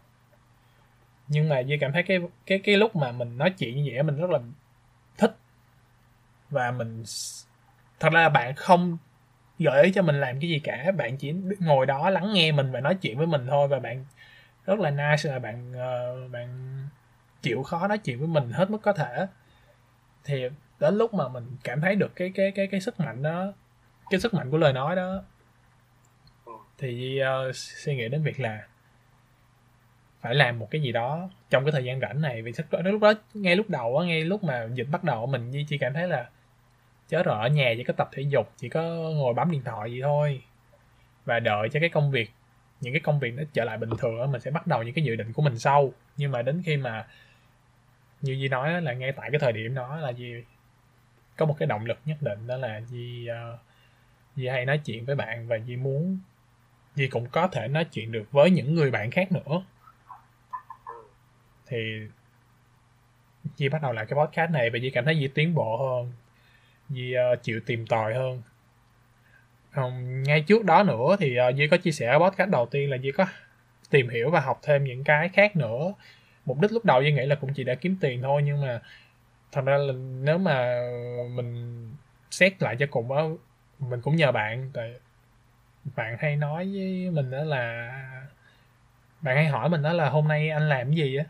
[SPEAKER 1] Nhưng mà Di cảm thấy cái cái cái lúc mà mình nói chuyện như vậy mình rất là thích. Và mình thật ra là bạn không gợi ý cho mình làm cái gì cả bạn chỉ ngồi đó lắng nghe mình và nói chuyện với mình thôi. Và bạn rất là nice là bạn uh, bạn chịu khó nói chuyện với mình hết mức có thể. Thì đến lúc mà mình cảm thấy được cái cái cái cái sức mạnh đó cái sức mạnh của lời nói đó. Thì uh, suy nghĩ đến việc là phải làm một cái gì đó trong cái thời gian rảnh này vì sức lúc đó ngay lúc đầu á ngay lúc mà dịch bắt đầu mình chỉ cảm thấy là chớ rồi ở nhà chỉ có tập thể dục chỉ có ngồi bấm điện thoại gì thôi. Và đợi cho cái công việc những cái công việc nó trở lại bình thường á mình sẽ bắt đầu những cái dự định của mình sau. Nhưng mà đến khi mà như Di nói là ngay tại cái thời điểm đó là Di có một cái động lực nhất định đó là Di uh, Di hay nói chuyện với bạn và Di muốn Di cũng có thể nói chuyện được với những người bạn khác nữa. Thì Di bắt đầu làm cái podcast này và Di cảm thấy Di tiến bộ hơn Di uh, ờ, chịu tìm tòi hơn. Um, ngay trước đó nữa thì ờ, uh, Di có chia sẻ ở podcast đầu tiên là Di có tìm hiểu và học thêm những cái khác nữa. Mục đích lúc đầu Di nghĩ là cũng chỉ để kiếm tiền thôi nhưng mà thật ra là nếu mà mình xét lại cho cùng á mình cũng nhờ bạn tại bạn hay nói với mình đó là bạn hay hỏi mình đó là hôm nay anh làm cái gì á?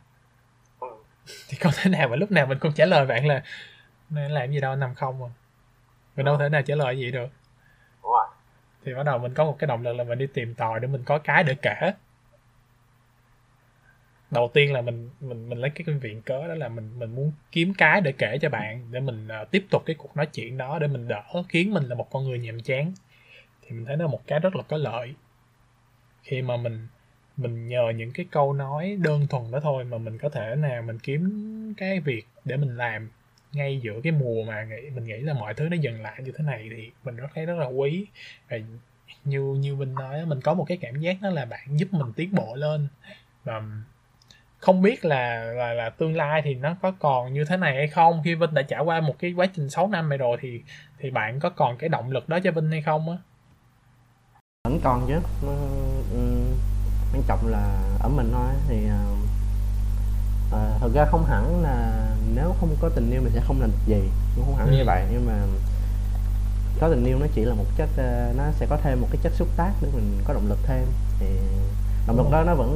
[SPEAKER 3] Ừ.
[SPEAKER 1] thì không thể nào mà lúc nào mình cũng trả lời bạn là "Nay anh làm gì đâu anh nằm không à. Mình đâu thể nào trả lời gì được.
[SPEAKER 3] Đúng rồi.
[SPEAKER 1] Thì bắt đầu mình có một cái động lực là mình đi tìm tòi để mình có cái để kể đầu tiên là mình mình mình lấy cái cái viện cớ đó là mình mình muốn kiếm cái để kể cho bạn để mình uh, tiếp tục cái cuộc nói chuyện đó để mình đỡ khiến mình là một con người nhàm chán. Thì mình thấy nó là một cái rất là có lợi. Khi mà mình mình nhờ những cái câu nói đơn thuần đó thôi mà mình có thể nào mình kiếm cái việc để mình làm ngay giữa cái mùa mà nghĩ mình nghĩ là mọi thứ nó dừng lại như thế này thì mình rất thấy rất là quý. Và như như mình nói mình có một cái cảm giác đó là bạn giúp mình tiến bộ lên. Và không biết là là là tương lai thì nó có còn như thế này hay không. Khi Vinh đã trải qua một cái quá trình 6 năm này rồi thì thì bạn có còn cái động lực đó cho Vinh hay không á?
[SPEAKER 2] Vẫn còn chứ. Ừ, quan trọng là ở mình thôi thì ờ, thực ra không hẳn là nếu không có tình yêu mình sẽ không làm được gì. Cũng không hẳn
[SPEAKER 1] Ừ.
[SPEAKER 2] như vậy nhưng mà có tình yêu nó chỉ là một chất ờ, nó sẽ có thêm một cái chất xúc tác để mình có động lực thêm. Thì động lực đó nó vẫn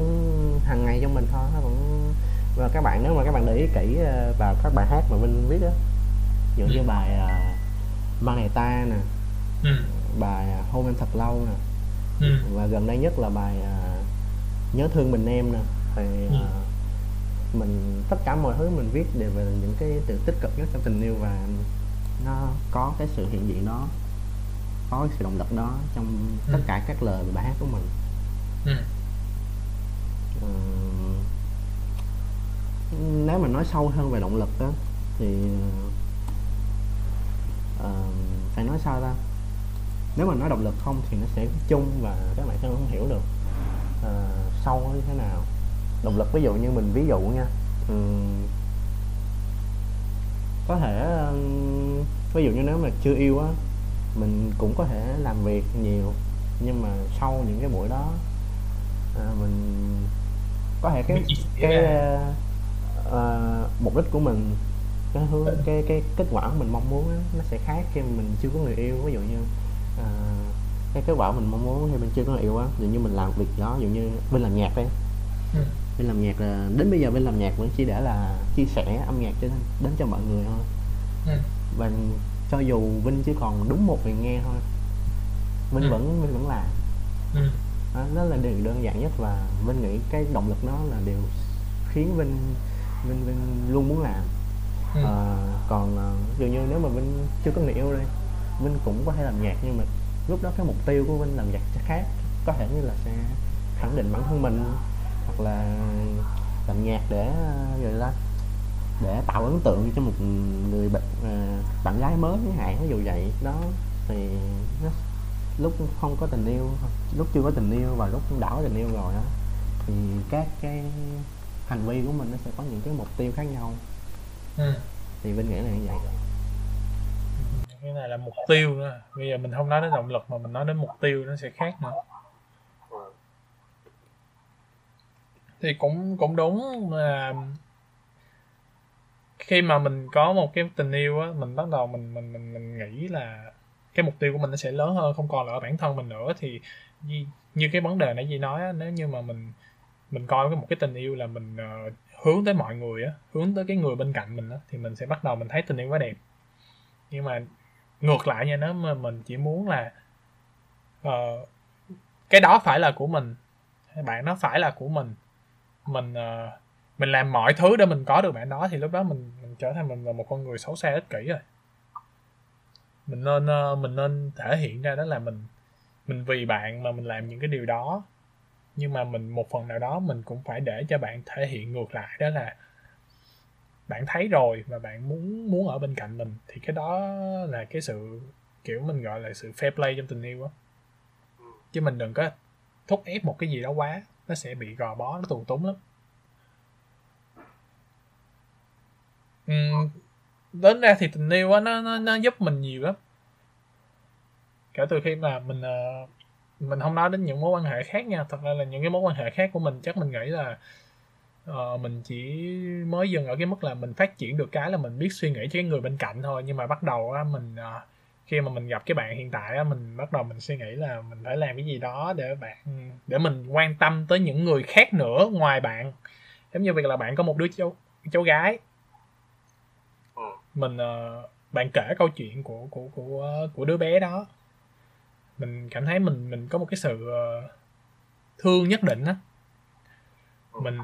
[SPEAKER 2] hàng ngày trong mình thôi nó vẫn và các bạn nếu mà các bạn để ý kỹ ờ, vào các bài hát mà Vinh viết á ví dụ như
[SPEAKER 1] Ừ.
[SPEAKER 2] bài ờ, Mang này ta nè
[SPEAKER 1] ừ.
[SPEAKER 2] bài ờ, Hôn em thật lâu nè
[SPEAKER 1] Ừ.
[SPEAKER 2] và gần đây nhất là bài à, nhớ thương mình em nè thì
[SPEAKER 1] Ừ.
[SPEAKER 2] à, mình tất cả mọi thứ mình viết đều về những cái từ tích cực nhất trong tình yêu và nó có cái sự hiện diện đó có cái sự động lực đó trong tất cả các lời bài hát của mình
[SPEAKER 1] ừ.
[SPEAKER 2] Ờ, nếu mà nói sâu hơn về động lực đó thì ờ, phải nói sao ta? Nếu mà nói động lực không thì nó sẽ chung và các bạn sẽ không hiểu được ờ, sâu như thế nào. Động lực ví dụ như mình ví dụ nha ừm, có thể ví dụ như nếu mà chưa yêu á mình cũng có thể làm việc nhiều nhưng mà sau những cái buổi đó à, mình có thể cái cái ờ, mục đích của mình cái hướng
[SPEAKER 1] Ừ.
[SPEAKER 2] cái cái kết quả mình mong muốn á, nó sẽ khác khi mình chưa có người yêu ví dụ như à, cái kết quả mình mong muốn khi mình chưa có người yêu á ví dụ như mình làm việc đó ví dụ như bên làm nhạc đấy
[SPEAKER 1] Ừ.
[SPEAKER 2] bên làm nhạc là đến bây giờ bên làm nhạc vẫn chỉ để là chia sẻ âm nhạc cho đến cho mọi người thôi
[SPEAKER 1] Ừ.
[SPEAKER 2] và cho dù Vinh chỉ còn đúng một người nghe thôi Vinh
[SPEAKER 1] Ừ.
[SPEAKER 2] vẫn Vinh vẫn làm
[SPEAKER 1] Ừ.
[SPEAKER 2] đó, đó là điều đơn giản nhất và Vinh nghĩ cái động lực đó là điều khiến Vinh Vinh Vinh luôn muốn làm.
[SPEAKER 1] Ừ.
[SPEAKER 2] Ờ, còn ờ, dụ như nếu mà Vinh chưa có người yêu đây Vinh cũng có thể làm nhạc nhưng mà lúc đó cái mục tiêu của Vinh làm nhạc sẽ khác. Có thể như là sẽ khẳng định bản thân mình hoặc là làm nhạc để ờ, gọi là để tạo ấn tượng cho một người bạn ờ, bạn gái mới chẳng hạn ví dụ vậy. Đó thì nó, lúc không có tình yêu lúc chưa có tình yêu và lúc đã có tình yêu rồi đó thì các cái hành vi của mình nó sẽ có những cái mục tiêu khác nhau.
[SPEAKER 1] Ừ.
[SPEAKER 2] thì Vinh nghĩ là như vậy.
[SPEAKER 1] Cái này là mục tiêu nữa bây giờ mình không nói đến động lực mà mình nói đến mục tiêu nó sẽ khác nữa. Thì cũng cũng đúng là khi mà mình có một cái tình yêu á mình bắt đầu mình mình mình mình nghĩ là cái mục tiêu của mình nó sẽ lớn hơn không còn là ở bản thân mình nữa. Thì như, như cái vấn đề nãy gì nói á, nếu như mà mình mình coi cái một cái tình yêu là mình uh, hướng tới mọi người á hướng tới cái người bên cạnh mình á thì mình sẽ bắt đầu mình thấy tình yêu quá đẹp. Nhưng mà ngược lại nha nếu mà mình chỉ muốn là uh, cái đó phải là của mình bạn nó phải là của mình mình uh, mình làm mọi thứ để mình có được bạn đó thì lúc đó mình mình trở thành mình là một con người xấu xa ích kỷ rồi mình nên ờ, mình nên thể hiện ra đó là mình mình vì bạn mà mình làm những cái điều đó. Nhưng mà mình một phần nào đó mình cũng phải để cho bạn thể hiện ngược lại đó là bạn thấy rồi và bạn muốn muốn ở bên cạnh mình thì cái đó là cái sự kiểu mình gọi là sự fair play trong tình yêu á. Chứ mình đừng có thúc ép một cái gì đó quá nó sẽ bị gò bó nó tù túng lắm. Ừm, đến ra thì tình yêu á nó, nó nó giúp mình nhiều lắm. Kể từ khi mà mình uh, mình không nói đến những mối quan hệ khác nha. Thật ra là những cái mối quan hệ khác của mình chắc mình nghĩ là uh, mình chỉ mới dừng ở cái mức là mình phát triển được cái là mình biết suy nghĩ cho cái người bên cạnh thôi. Nhưng mà bắt đầu á mình uh, khi mà mình gặp cái bạn hiện tại á mình bắt đầu mình suy nghĩ là mình phải làm cái gì đó để bạn để mình quan tâm tới những người khác nữa ngoài bạn. Giống như việc là bạn có một đứa cháu cháu gái mình ờ, bạn kể câu chuyện của của của của đứa bé đó. Mình cảm thấy mình mình có một cái sự ờ, thương nhất định á. Mình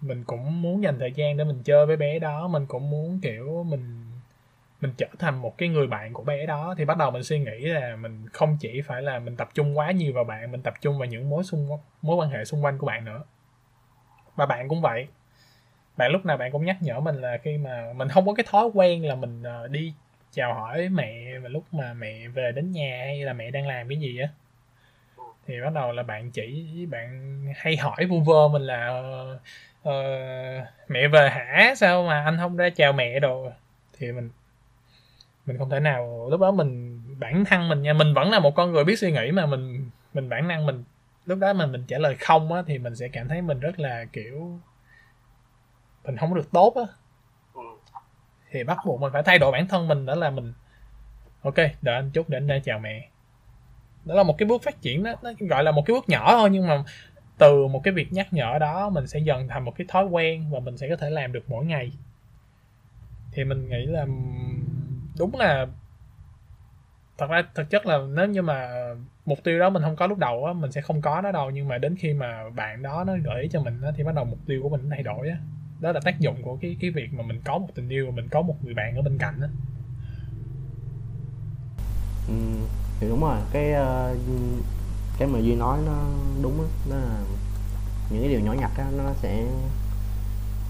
[SPEAKER 1] mình cũng muốn dành thời gian để mình chơi với bé đó. Mình cũng muốn kiểu mình mình trở thành một cái người bạn của bé đó. Thì bắt đầu mình suy nghĩ là mình không chỉ phải là mình tập trung quá nhiều vào bạn mình tập trung vào những mối xung mối quan hệ xung quanh của bạn nữa. Và bạn cũng vậy bạn lúc nào bạn cũng nhắc nhở mình là khi mà mình không có cái thói quen là mình ờ, đi chào hỏi mẹ và lúc mà mẹ về đến nhà hay là mẹ đang làm cái gì á. Thì bắt đầu là bạn chỉ bạn hay hỏi vu vơ mình là uh, uh, mẹ về hả? Sao mà anh không ra chào mẹ đồ? Thì mình mình không thể nào lúc đó mình bản thân mình nha mình vẫn là một con người biết suy nghĩ mà mình mình bản năng mình lúc đó mà mình trả lời không á thì mình sẽ cảm thấy mình rất là kiểu mình không được tốt á.
[SPEAKER 3] Ừ.
[SPEAKER 1] thì bắt buộc mình phải thay đổi bản thân mình đó là mình ok đợi anh chút để anh ra chào mẹ. Đó là một cái bước phát triển đó nó gọi là một cái bước nhỏ thôi nhưng mà từ một cái việc nhắc nhở đó mình sẽ dần thành một cái thói quen và mình sẽ có thể làm được mỗi ngày. Thì mình nghĩ là đúng là thật ra thực chất là nếu như mà mục tiêu đó mình không có lúc đầu á mình sẽ không có nó đâu nhưng mà đến khi mà bạn đó nó gợi ý cho mình á thì bắt đầu mục tiêu của mình nó thay đổi á đó là tác dụng của cái cái việc mà mình có một tình yêu và mình có một người bạn ở bên cạnh á.
[SPEAKER 2] Ừ, thì đúng rồi cái uh, cái mà duy nói nó đúng đó, đó là những cái điều nhỏ nhặt đó nó sẽ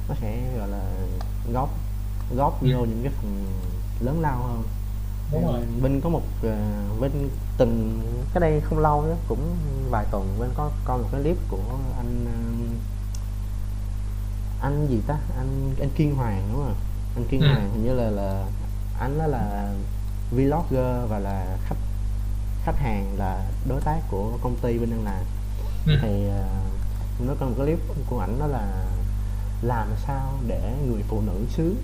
[SPEAKER 2] nó sẽ gọi là góp góp
[SPEAKER 1] ừ.
[SPEAKER 2] vô những cái phần lớn lao hơn.
[SPEAKER 1] Đúng rồi.
[SPEAKER 2] Vinh có một uh, Vinh từng cái đây không lâu nữa cũng vài tuần Vinh có coi một cái clip của anh uh, anh gì ta anh anh Kiên Hoàng đúng không anh Kiên
[SPEAKER 1] ừ.
[SPEAKER 2] Hoàng hình như là là anh đó là vlogger và là khách khách hàng là đối tác của công ty bên đang làm
[SPEAKER 1] ừ.
[SPEAKER 2] thì uh, nó có một cái clip của ảnh đó là làm sao để người phụ nữ sướng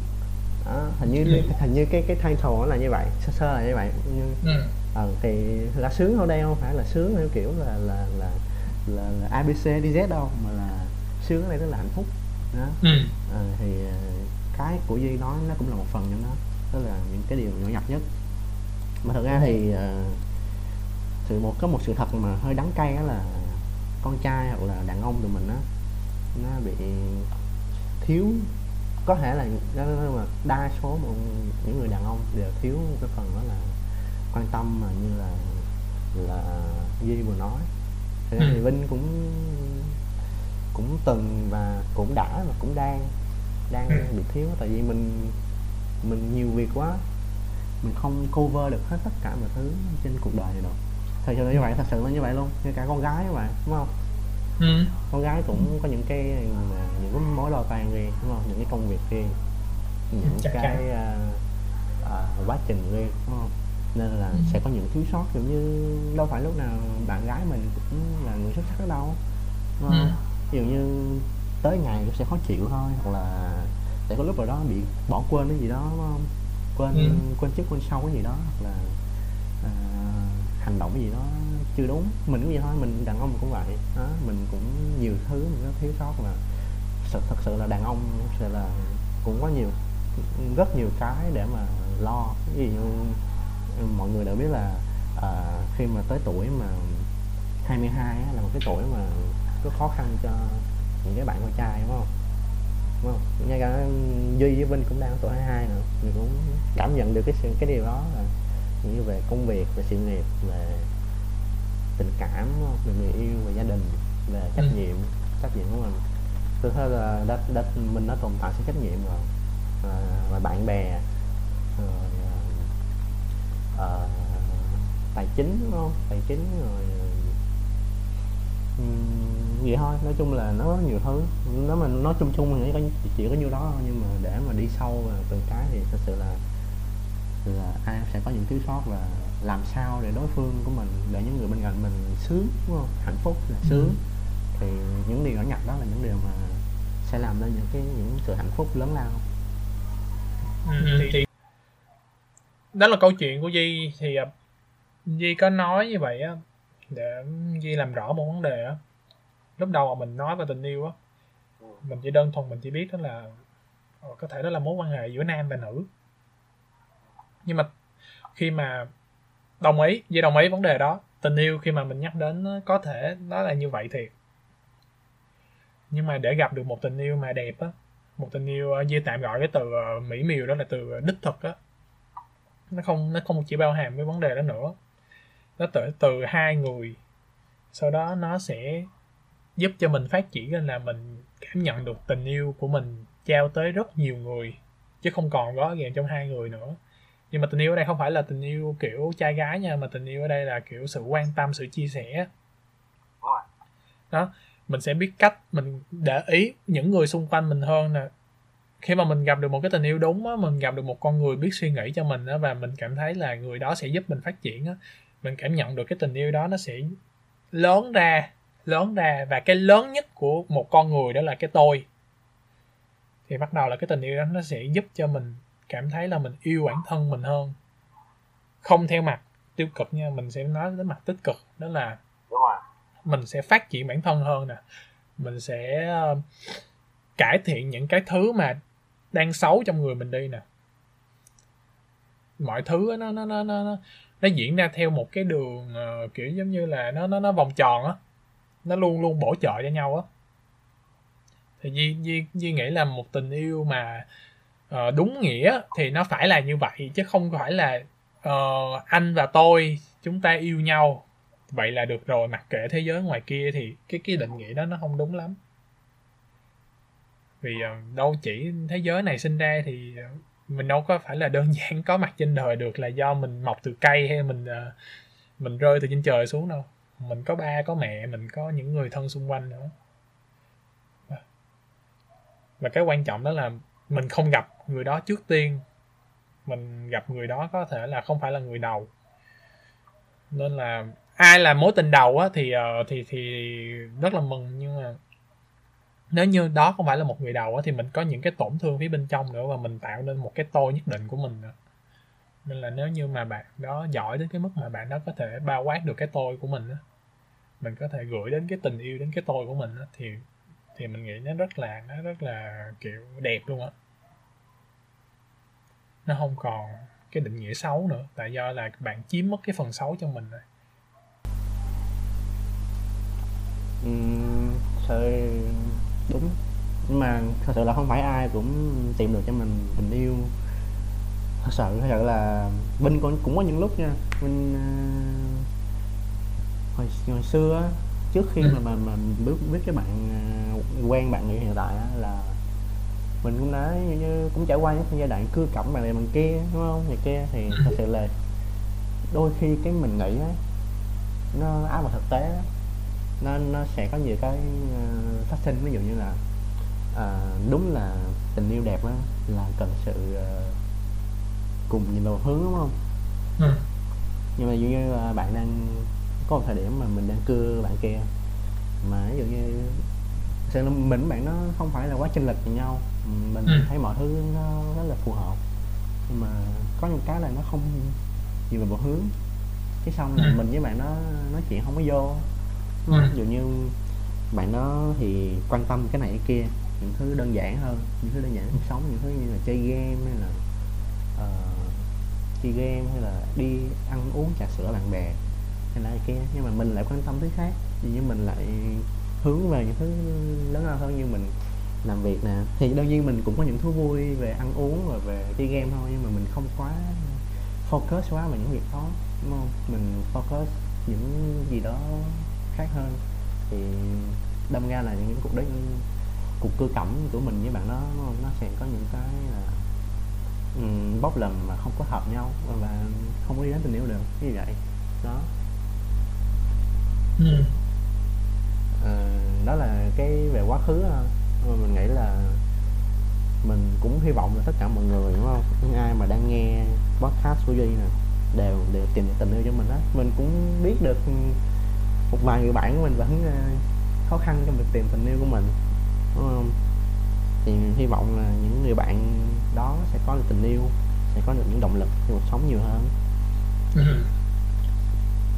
[SPEAKER 2] đó, hình như
[SPEAKER 1] ừ.
[SPEAKER 2] hình như cái cái title nó là như vậy sơ sơ là như vậy như
[SPEAKER 1] ừ.
[SPEAKER 2] ờ, thì là sướng ở đây không phải là sướng theo kiểu là là là là, là abc dz đâu mà là sướng ở đây tức là hạnh phúc đó
[SPEAKER 1] ừ.
[SPEAKER 2] Ờ, thì ờ, cái của duy nói nó cũng là một phần trong đó tức là những cái điều nhỏ nhặt nhất mà thật ra thì uh, sự một có một sự thật mà hơi đắng cay đó là con trai hoặc là đàn ông tụi mình á nó bị thiếu có thể là nó mà đa số những người đàn ông đều thiếu cái phần đó là quan tâm mà như là là duy vừa nói thì,
[SPEAKER 1] Ừ.
[SPEAKER 2] thì vinh cũng cũng từng và cũng đã và cũng đang đang
[SPEAKER 1] Ừ.
[SPEAKER 2] bị thiếu tại vì mình mình nhiều việc quá mình không cover được hết tất cả mọi thứ trên cuộc đời này đâu thật sự là như vậy thật sự là như vậy luôn như cả con gái các bạn đúng không
[SPEAKER 1] Ừ.
[SPEAKER 2] con gái cũng có những cái những cái mối lo toan riêng đúng không những cái công việc riêng những
[SPEAKER 1] Chắc
[SPEAKER 2] cái à, à, quá trình riêng đúng không nên là
[SPEAKER 1] Ừ.
[SPEAKER 2] sẽ có những thiếu sót giống như đâu phải lúc nào bạn gái mình cũng là người xuất sắc đâu đúng không?
[SPEAKER 1] Ừ.
[SPEAKER 2] ví dụ như tới ngày cũng sẽ khó chịu thôi hoặc là sẽ có lúc nào đó bị bỏ quên cái gì đó đúng không? Quên
[SPEAKER 1] Ừ.
[SPEAKER 2] quên trước quên sau cái gì đó hoặc là à, hành động cái gì đó chưa đúng. Mình cũng vậy thôi mình đàn ông cũng vậy. Đó mình cũng nhiều thứ mình có thiếu sót mà thật, thật sự là đàn ông sẽ là cũng có nhiều rất nhiều cái để mà lo. Ví dụ mọi người đều biết là à, khi mà tới tuổi mà 22 á, là một cái tuổi mà rất khó khăn cho những cái bạn con trai đúng không? Đúng không? Ngay cả duy với vinh cũng đang ở tuổi 22 nữa. Mình cũng cảm nhận được cái sự cái điều đó là như về công việc về sự nghiệp về tình cảm về người yêu về gia đình về trách
[SPEAKER 1] Ừ.
[SPEAKER 2] nhiệm. Trách nhiệm của mình tôi thấy là đã, đã, mình đã tồn tại sự trách nhiệm rồi. À, và bạn bè rồi à, à, tài chính đúng không? Tài chính rồi ừm, vậy thôi nói chung là nó có nhiều thứ nếu mà nói chung chung thì nó có- chỉ có nhiêu đó thôi nhưng mà để mà đi sâu vào từng cái thì thật sự là là ai sẽ có những thiếu sót và làm sao để đối phương của mình để những người bên cạnh mình sướng đúng không hạnh phúc là sướng
[SPEAKER 1] Ừ.
[SPEAKER 2] thì những điều nhỏ nhặt đó là những điều mà sẽ làm nên những cái những sự hạnh phúc lớn lao
[SPEAKER 1] Ừ. thì, thì đó là câu chuyện của Di thì à, Di có nói như vậy á để Di làm rõ một vấn đề á. Lúc đầu mà mình nói về tình yêu á
[SPEAKER 3] Ừ.
[SPEAKER 1] mình chỉ đơn thuần mình chỉ biết đó là ờ, có thể đó là mối quan hệ giữa nam và nữ. Nhưng mà khi mà đồng ý Di đồng ý vấn đề đó tình yêu khi mà mình nhắc đến có thể nó là như vậy thiệt. Nhưng mà để gặp được một tình yêu mà đẹp á một tình yêu ờ, Di tạm gọi cái từ ờ, mỹ miều đó là từ đích thực á nó không nó không chỉ bao hàm cái vấn đề đó nữa nó từ từ hai người. Sau đó nó sẽ giúp cho mình phát triển lên là mình cảm nhận được tình yêu của mình trao tới rất nhiều người, chứ không còn gói ghềm trong hai người nữa. Nhưng mà tình yêu ở đây không phải là tình yêu kiểu trai gái nha, mà tình yêu ở đây là kiểu sự quan tâm, sự chia sẻ. Đó, mình sẽ biết cách mình để ý những người xung quanh mình hơn nè. Khi mà mình gặp được một cái tình yêu đúng á, mình gặp được một con người biết suy nghĩ cho mình á, và mình cảm thấy là người đó sẽ giúp mình phát triển á mình cảm nhận được cái tình yêu đó nó sẽ lớn ra lớn ra và cái lớn nhất của một con người đó là cái tôi. Thì bắt đầu là cái tình yêu đó nó sẽ giúp cho mình cảm thấy là mình yêu bản thân mình hơn. Không theo mặt tiêu cực nha mình sẽ nói đến mặt tích cực đó là
[SPEAKER 3] đúng rồi.
[SPEAKER 1] mình sẽ phát triển bản thân hơn nè. Mình sẽ ờ, cải thiện những cái thứ mà đang xấu trong người mình đi nè. Mọi thứ nó nó nó nó, nó diễn ra theo một cái đường uh, kiểu giống như là nó nó nó vòng tròn á. Nó luôn luôn bổ trợ cho nhau á. Thì Di, Di, Di nghĩ là một tình yêu mà uh, đúng nghĩa thì nó phải là như vậy chứ không phải là uh, anh và tôi chúng ta yêu nhau. Vậy là được rồi mặc kệ thế giới ngoài kia thì cái cái định nghĩa đó nó không đúng lắm. Vì uh, đâu chỉ thế giới này sinh ra thì uh, mình đâu có phải là đơn giản có mặt trên đời được là do mình mọc từ cây hay mình ờ, mình rơi từ trên trời xuống đâu. Mình có ba, có mẹ, mình có những người thân xung quanh nữa. Và cái quan trọng đó là mình không gặp người đó trước tiên. Mình gặp người đó có thể là không phải là người đầu. Nên là ai là mối tình đầu á thì ờ, thì thì rất là mừng, nhưng mà nếu như đó không phải là một người đầu á thì mình có những cái tổn thương phía bên trong nữa và mình tạo nên một cái tôi nhất định của mình nữa. Nên là nếu như mà bạn đó giỏi đến cái mức mà bạn đó có thể bao quát được cái tôi của mình á mình có thể gửi đến cái tình yêu đến cái tôi của mình á thì thì mình nghĩ nó rất là nó rất là kiểu đẹp luôn á. Nó không còn cái định nghĩa xấu nữa tại do là bạn chiếm mất cái phần xấu trong mình rồi.
[SPEAKER 2] Uhm, sự đúng. Nhưng mà thật sự là không phải ai cũng tìm được cho mình tình yêu. Thật sự thật sự là Vinh cũng cũng có những lúc nha Vinh ờ, hồi hồi xưa á, trước khi mà mà mà biết biết cái bạn ờ, quen bạn người hiện tại á, là mình cũng đã như, như cũng trải qua những giai đoạn cưa cẩm bạn này bằng kia đúng không? Này kia thì thật sự là đôi khi cái mình nghĩ á, nó áp vào thực tế á, nó nó sẽ có nhiều cái ờ, phát sinh. Ví dụ như là à, đúng là tình yêu đẹp á là cần sự ờ, cùng nhìn vào hướng đúng không?
[SPEAKER 1] Ừ.
[SPEAKER 2] Nhưng mà dụ như là bạn đang có một thời điểm mà mình đang cưa bạn kia mà ví dụ như sự mình bạn nó không phải là quá chênh lệch với nhau mình
[SPEAKER 1] ừ.
[SPEAKER 2] thấy mọi thứ nó rất là phù hợp nhưng mà có những cái là nó không nhìn vào một hướng. Cái xong
[SPEAKER 1] ừ.
[SPEAKER 2] là mình với bạn nó nói chuyện không có vô
[SPEAKER 1] ừ.
[SPEAKER 2] Ví dụ như bạn đó thì quan tâm cái này cái kia những thứ đơn giản hơn những thứ đơn giản trong cuộc sống những thứ như là chơi game hay là ờ, chơi game hay là đi ăn uống trà sữa bạn bè hay là cái kia. Nhưng mà mình lại quan tâm thứ khác vì như mình lại hướng về những thứ lớn lao hơn như mình làm việc nè. Thì đương nhiên mình cũng có những thú vui về ăn uống và về chơi game thôi nhưng mà mình không quá focus quá vào những việc đó đúng không? Mình focus những gì đó khác hơn. Thì đâm ra là những cuộc đấy cuộc cưa cẩm của mình với bạn đó không? nó sẽ có những cái là um, bóc lầm mà không có hợp nhau và không có đi đến tình yêu được như vậy. Đó.
[SPEAKER 1] Ừ.
[SPEAKER 2] Ờ, đó là cái về quá khứ Mà mình nghĩ là mình cũng hy vọng là tất cả mọi người đúng không? Những ai mà đang nghe podcast của duy nè đều đều tìm được tình yêu cho mình hết mình cũng biết được một vài người bạn của mình vẫn ờ, khó khăn trong việc tìm tình yêu của mình đúng không? Thì mình hy vọng là những người bạn đó sẽ có được tình yêu sẽ có được những động lực trong cuộc sống nhiều hơn.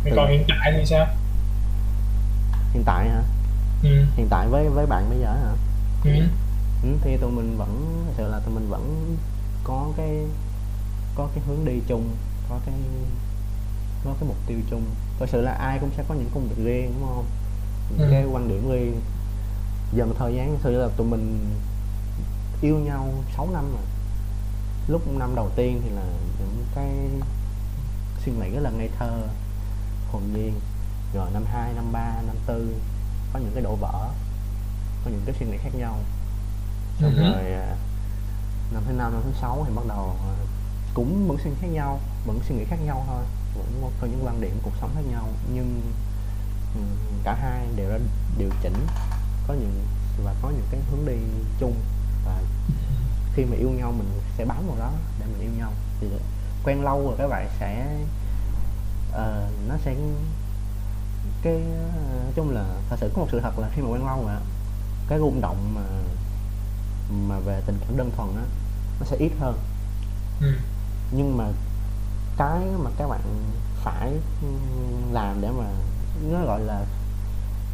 [SPEAKER 1] Ừ
[SPEAKER 2] ừ.
[SPEAKER 1] còn hiện tại thì sao?
[SPEAKER 2] Hiện tại hả?
[SPEAKER 1] Ừ.
[SPEAKER 2] Hiện tại với với bạn bây giờ hả?
[SPEAKER 1] Ừ.
[SPEAKER 2] Ừ, thì tụi mình vẫn thật sự là tụi mình vẫn có cái có cái hướng đi chung có cái có cái mục tiêu chung thật sự là ai cũng sẽ có những công việc riêng đúng không? Những
[SPEAKER 1] ừ.
[SPEAKER 2] Cái quan điểm riêng. Dần thời gian sự là tụi mình yêu nhau 6 năm rồi. Lúc năm đầu tiên thì là những cái suy nghĩ rất là ngây thơ hồn nhiên. Rồi năm 2, năm 3, năm tư có những cái đổ vỡ có những cái suy nghĩ khác nhau.
[SPEAKER 1] Ừ
[SPEAKER 2] xong
[SPEAKER 1] hứ,
[SPEAKER 2] rồi à, năm thứ năm năm thứ sáu thì bắt đầu à, cũng vẫn suy nghĩ khác nhau vẫn suy nghĩ khác nhau thôi vẫn có những quan điểm cuộc sống khác nhau nhưng cả hai đều đã điều chỉnh có những và có những cái hướng đi chung. Và khi mà yêu nhau mình sẽ bám vào đó để mình yêu nhau. Thì quen lâu rồi các bạn sẽ ờ, nó sẽ cái nói chung là thật sự có một sự thật là khi mà quen lâu rồi cái rung động mà mà về tình cảm đơn thuần á nó sẽ ít hơn.
[SPEAKER 1] Ừ.
[SPEAKER 2] Nhưng mà cái mà các bạn phải làm để mà nó gọi là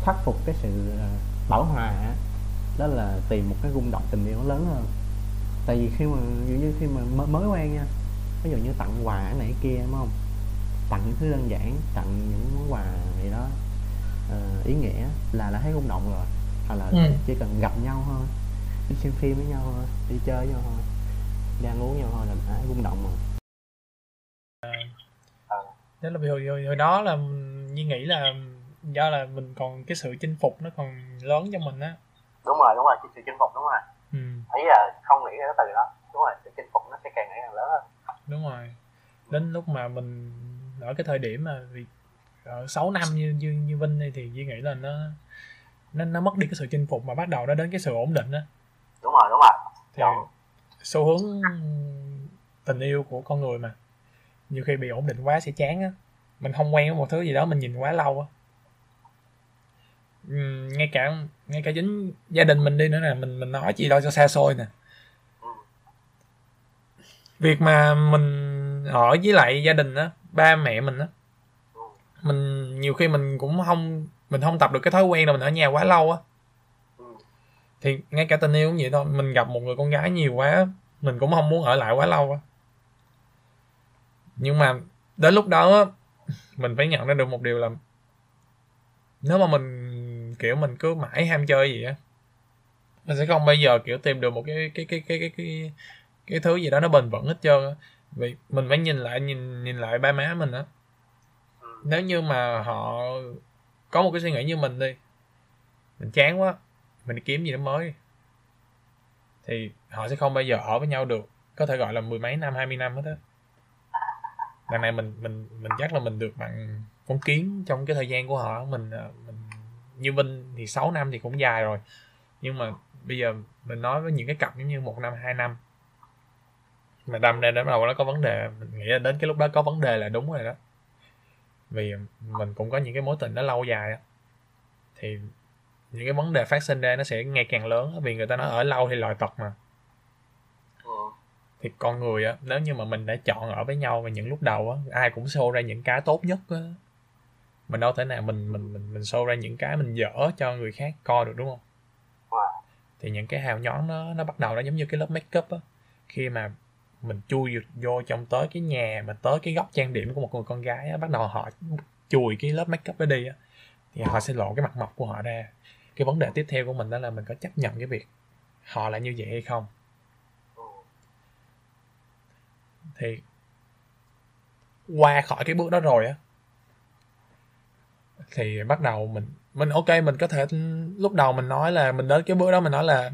[SPEAKER 2] khắc phục cái sự ờ, bảo hòa á, đó là tìm một cái rung động tình yêu nó lớn hơn. Tại vì khi mà ví dụ như khi mà mới, quen nha ví dụ như tặng quà này kia đúng không? Tặng những thứ đơn giản tặng những món quà gì đó ờ, ý nghĩa là đã thấy rung động rồi hoặc là
[SPEAKER 1] ừ.
[SPEAKER 2] chỉ cần gặp nhau thôi đi xem phim với nhau thôi đi chơi với nhau thôi đi ăn uống với nhau thôi là đã rung động rồi
[SPEAKER 1] đó là vì hồi, hồi, hồi đó là Nhi nghĩ là do là mình còn cái sự chinh phục nó còn lớn cho mình á.
[SPEAKER 3] Đúng rồi đúng rồi cái sự chinh phục đúng rồi.
[SPEAKER 1] Ừ,
[SPEAKER 3] ấy là không nghĩ cái từ đó. Đúng rồi sự chinh phục nó sẽ càng ngày càng lớn hơn.
[SPEAKER 1] Đúng rồi. Đến lúc mà mình ở cái thời điểm mà vì ở 6 năm như như như Vinh này thì Duy nghĩ là nó nó nó mất đi cái sự chinh phục mà bắt đầu nó đến cái sự ổn định á.
[SPEAKER 3] Đúng rồi đúng rồi.
[SPEAKER 1] Thì xu hướng tình yêu của con người mà nhiều khi bị ổn định quá sẽ chán á. Mình không quen với một thứ gì đó, mình nhìn quá lâu á. Ngay cả ngay cả chính gia đình mình đi nữa nè, mình mình nói gì đâu cho xa xôi nè. Việc mà mình ở với lại gia đình á, ba mẹ mình á, mình nhiều khi mình cũng không, mình không tập được cái thói quen là mình ở nhà quá lâu á. Thì ngay cả tình yêu cũng vậy thôi, mình gặp một người con gái nhiều quá, mình cũng không muốn ở lại quá lâu á nhưng mà đến lúc đó mình phải nhận ra được một điều là nếu mà mình kiểu mình cứ mãi ham chơi gì á mình sẽ không bao giờ kiểu tìm được một cái cái cái cái cái cái, cái thứ gì đó nó bền vững hết trơn á. Vì mình phải nhìn lại nhìn nhìn lại ba má mình á. Nếu như mà họ có một cái suy nghĩ như mình đi mình chán quá mình đi kiếm gì đó mới thì họ sẽ không bao giờ ở với nhau được. Có thể gọi là mười mấy năm hai mươi năm hết á đằng này mình mình mình chắc là mình được bằng con kiến trong cái thời gian của họ. Mình à, mình, như Vinh thì 6 năm thì cũng dài rồi. Nhưng mà bây giờ mình nói với những cái cặp giống như một năm, hai năm. Mà đâm ra đến đầu nó có vấn đề. Mình nghĩ là đến cái lúc đó có vấn đề là đúng rồi đó. Vì mình cũng có những cái mối tình nó lâu dài đó. thì những cái vấn đề phát sinh ra nó sẽ ngày càng lớn vì người ta nói ở lâu thì lòi tật mà thì con người á, nếu như mà mình đã chọn ở với nhau và những lúc đầu á, ai cũng show ra những cái tốt nhất á. Mình đâu thể nào mình mình mình mình show ra những cái mình dở cho người khác coi được, đúng không? Thì những cái hào nhón nó nó bắt đầu nó giống như cái lớp make up á. Khi mà mình chui vô trong tới cái nhà mà tới cái góc trang điểm của một người con gái á, bắt đầu họ chùi cái lớp make up đó đi á, thì họ sẽ lộ cái mặt mộc của họ ra. Cái vấn đề tiếp theo của mình đó là mình có chấp nhận cái việc họ là như vậy hay không
[SPEAKER 3] Ừ
[SPEAKER 1] thì qua khỏi cái bước đó rồi á, thì bắt đầu mình mình ok, mình có thể lúc đầu mình nói là, mình đến cái bước đó mình nói là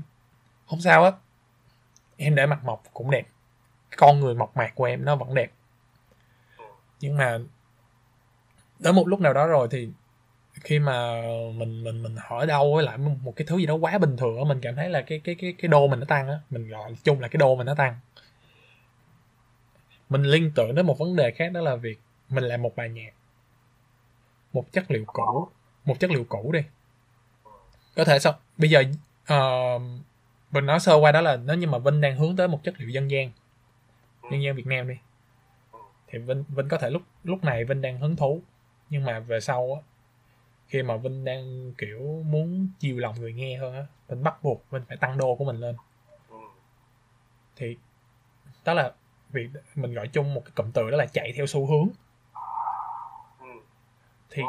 [SPEAKER 1] không sao á, em để mặt mộc cũng đẹp, con người mộc mạc của em nó vẫn đẹp. Nhưng mà đến một lúc nào đó rồi thì khi mà mình mình mình hỏi đâu với lại một cái thứ gì đó quá bình thường mình cảm thấy là cái cái cái cái đô mình nó tăng á, mình gọi chung là cái đô mình nó tăng mình liên tưởng đến một vấn đề khác đó là việc mình làm một bài nhạc. Một chất liệu cũ. Một chất liệu cũ đi. Có thể sao? Bây giờ uh, mình nói sơ qua đó là nếu như mà Vinh đang hướng tới một chất liệu dân gian dân gian Việt Nam đi thì Vinh Vinh có thể lúc lúc này Vinh đang hứng thú. Nhưng mà về sau á khi mà Vinh đang kiểu muốn chiều lòng người nghe hơn á Vinh bắt buộc Vinh phải tăng đô của mình lên. Thì đó là việc mình gọi chung một cái cụm từ đó là chạy theo xu hướng. Thì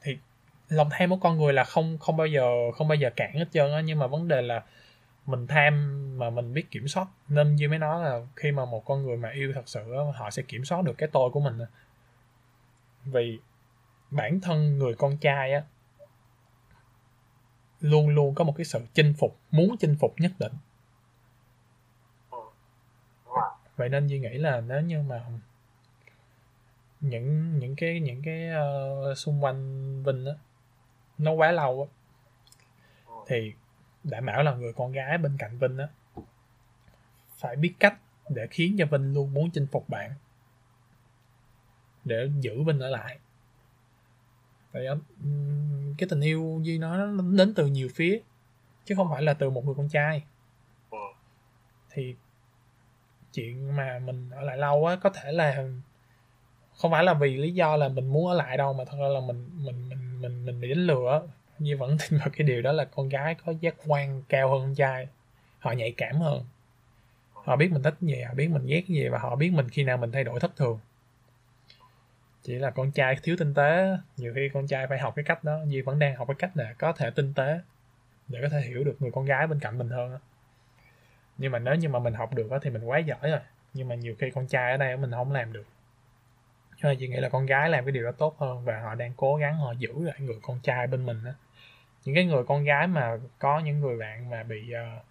[SPEAKER 1] thì lòng tham của con người là không không bao giờ không bao giờ cản hết trơn á nhưng mà vấn đề là mình tham mà mình biết kiểm soát nên như mới nói là khi mà một con người mà yêu thật sự á, họ sẽ kiểm soát được cái tôi của mình vì bản thân người con trai á luôn luôn có một cái sự chinh phục muốn chinh phục nhất định
[SPEAKER 3] Ừ. Đúng rồi.
[SPEAKER 1] Vậy nên Duy nghĩ là nếu như mà những những cái những cái ờ, xung quanh Vinh á nó quá lâu á thì đảm bảo là người con gái bên cạnh Vinh á phải biết cách để khiến cho Vinh luôn muốn chinh phục bạn để giữ Vinh ở lại tại cái tình yêu Duy nói nó đến từ nhiều phía chứ không phải là từ một người con trai
[SPEAKER 3] Ừ.
[SPEAKER 1] thì chuyện mà mình ở lại lâu á, có thể là không phải là vì lý do là mình muốn ở lại đâu, mà thật ra là mình mình mình mình mình bị đánh lừa Như vẫn tin vào cái điều đó là con gái có giác quan cao hơn con trai, họ nhạy cảm hơn. Họ biết mình thích gì, họ biết mình ghét gì, và họ biết mình khi nào mình thay đổi thất thường. Chỉ là con trai thiếu tinh tế nhiều khi con trai phải học cái cách đó. Như vẫn đang học cái cách là có thể tinh tế để có thể hiểu được người con gái bên cạnh mình hơn nhưng mà nếu như mà mình học được thì mình quá giỏi rồi. Nhưng mà nhiều khi con trai ở đây mình không làm được. Cho nên chị nghĩ là con gái làm cái điều đó tốt hơn và họ đang cố gắng họ giữ lại người con trai bên mình á. Những cái người con gái mà có những người bạn mà bị uh,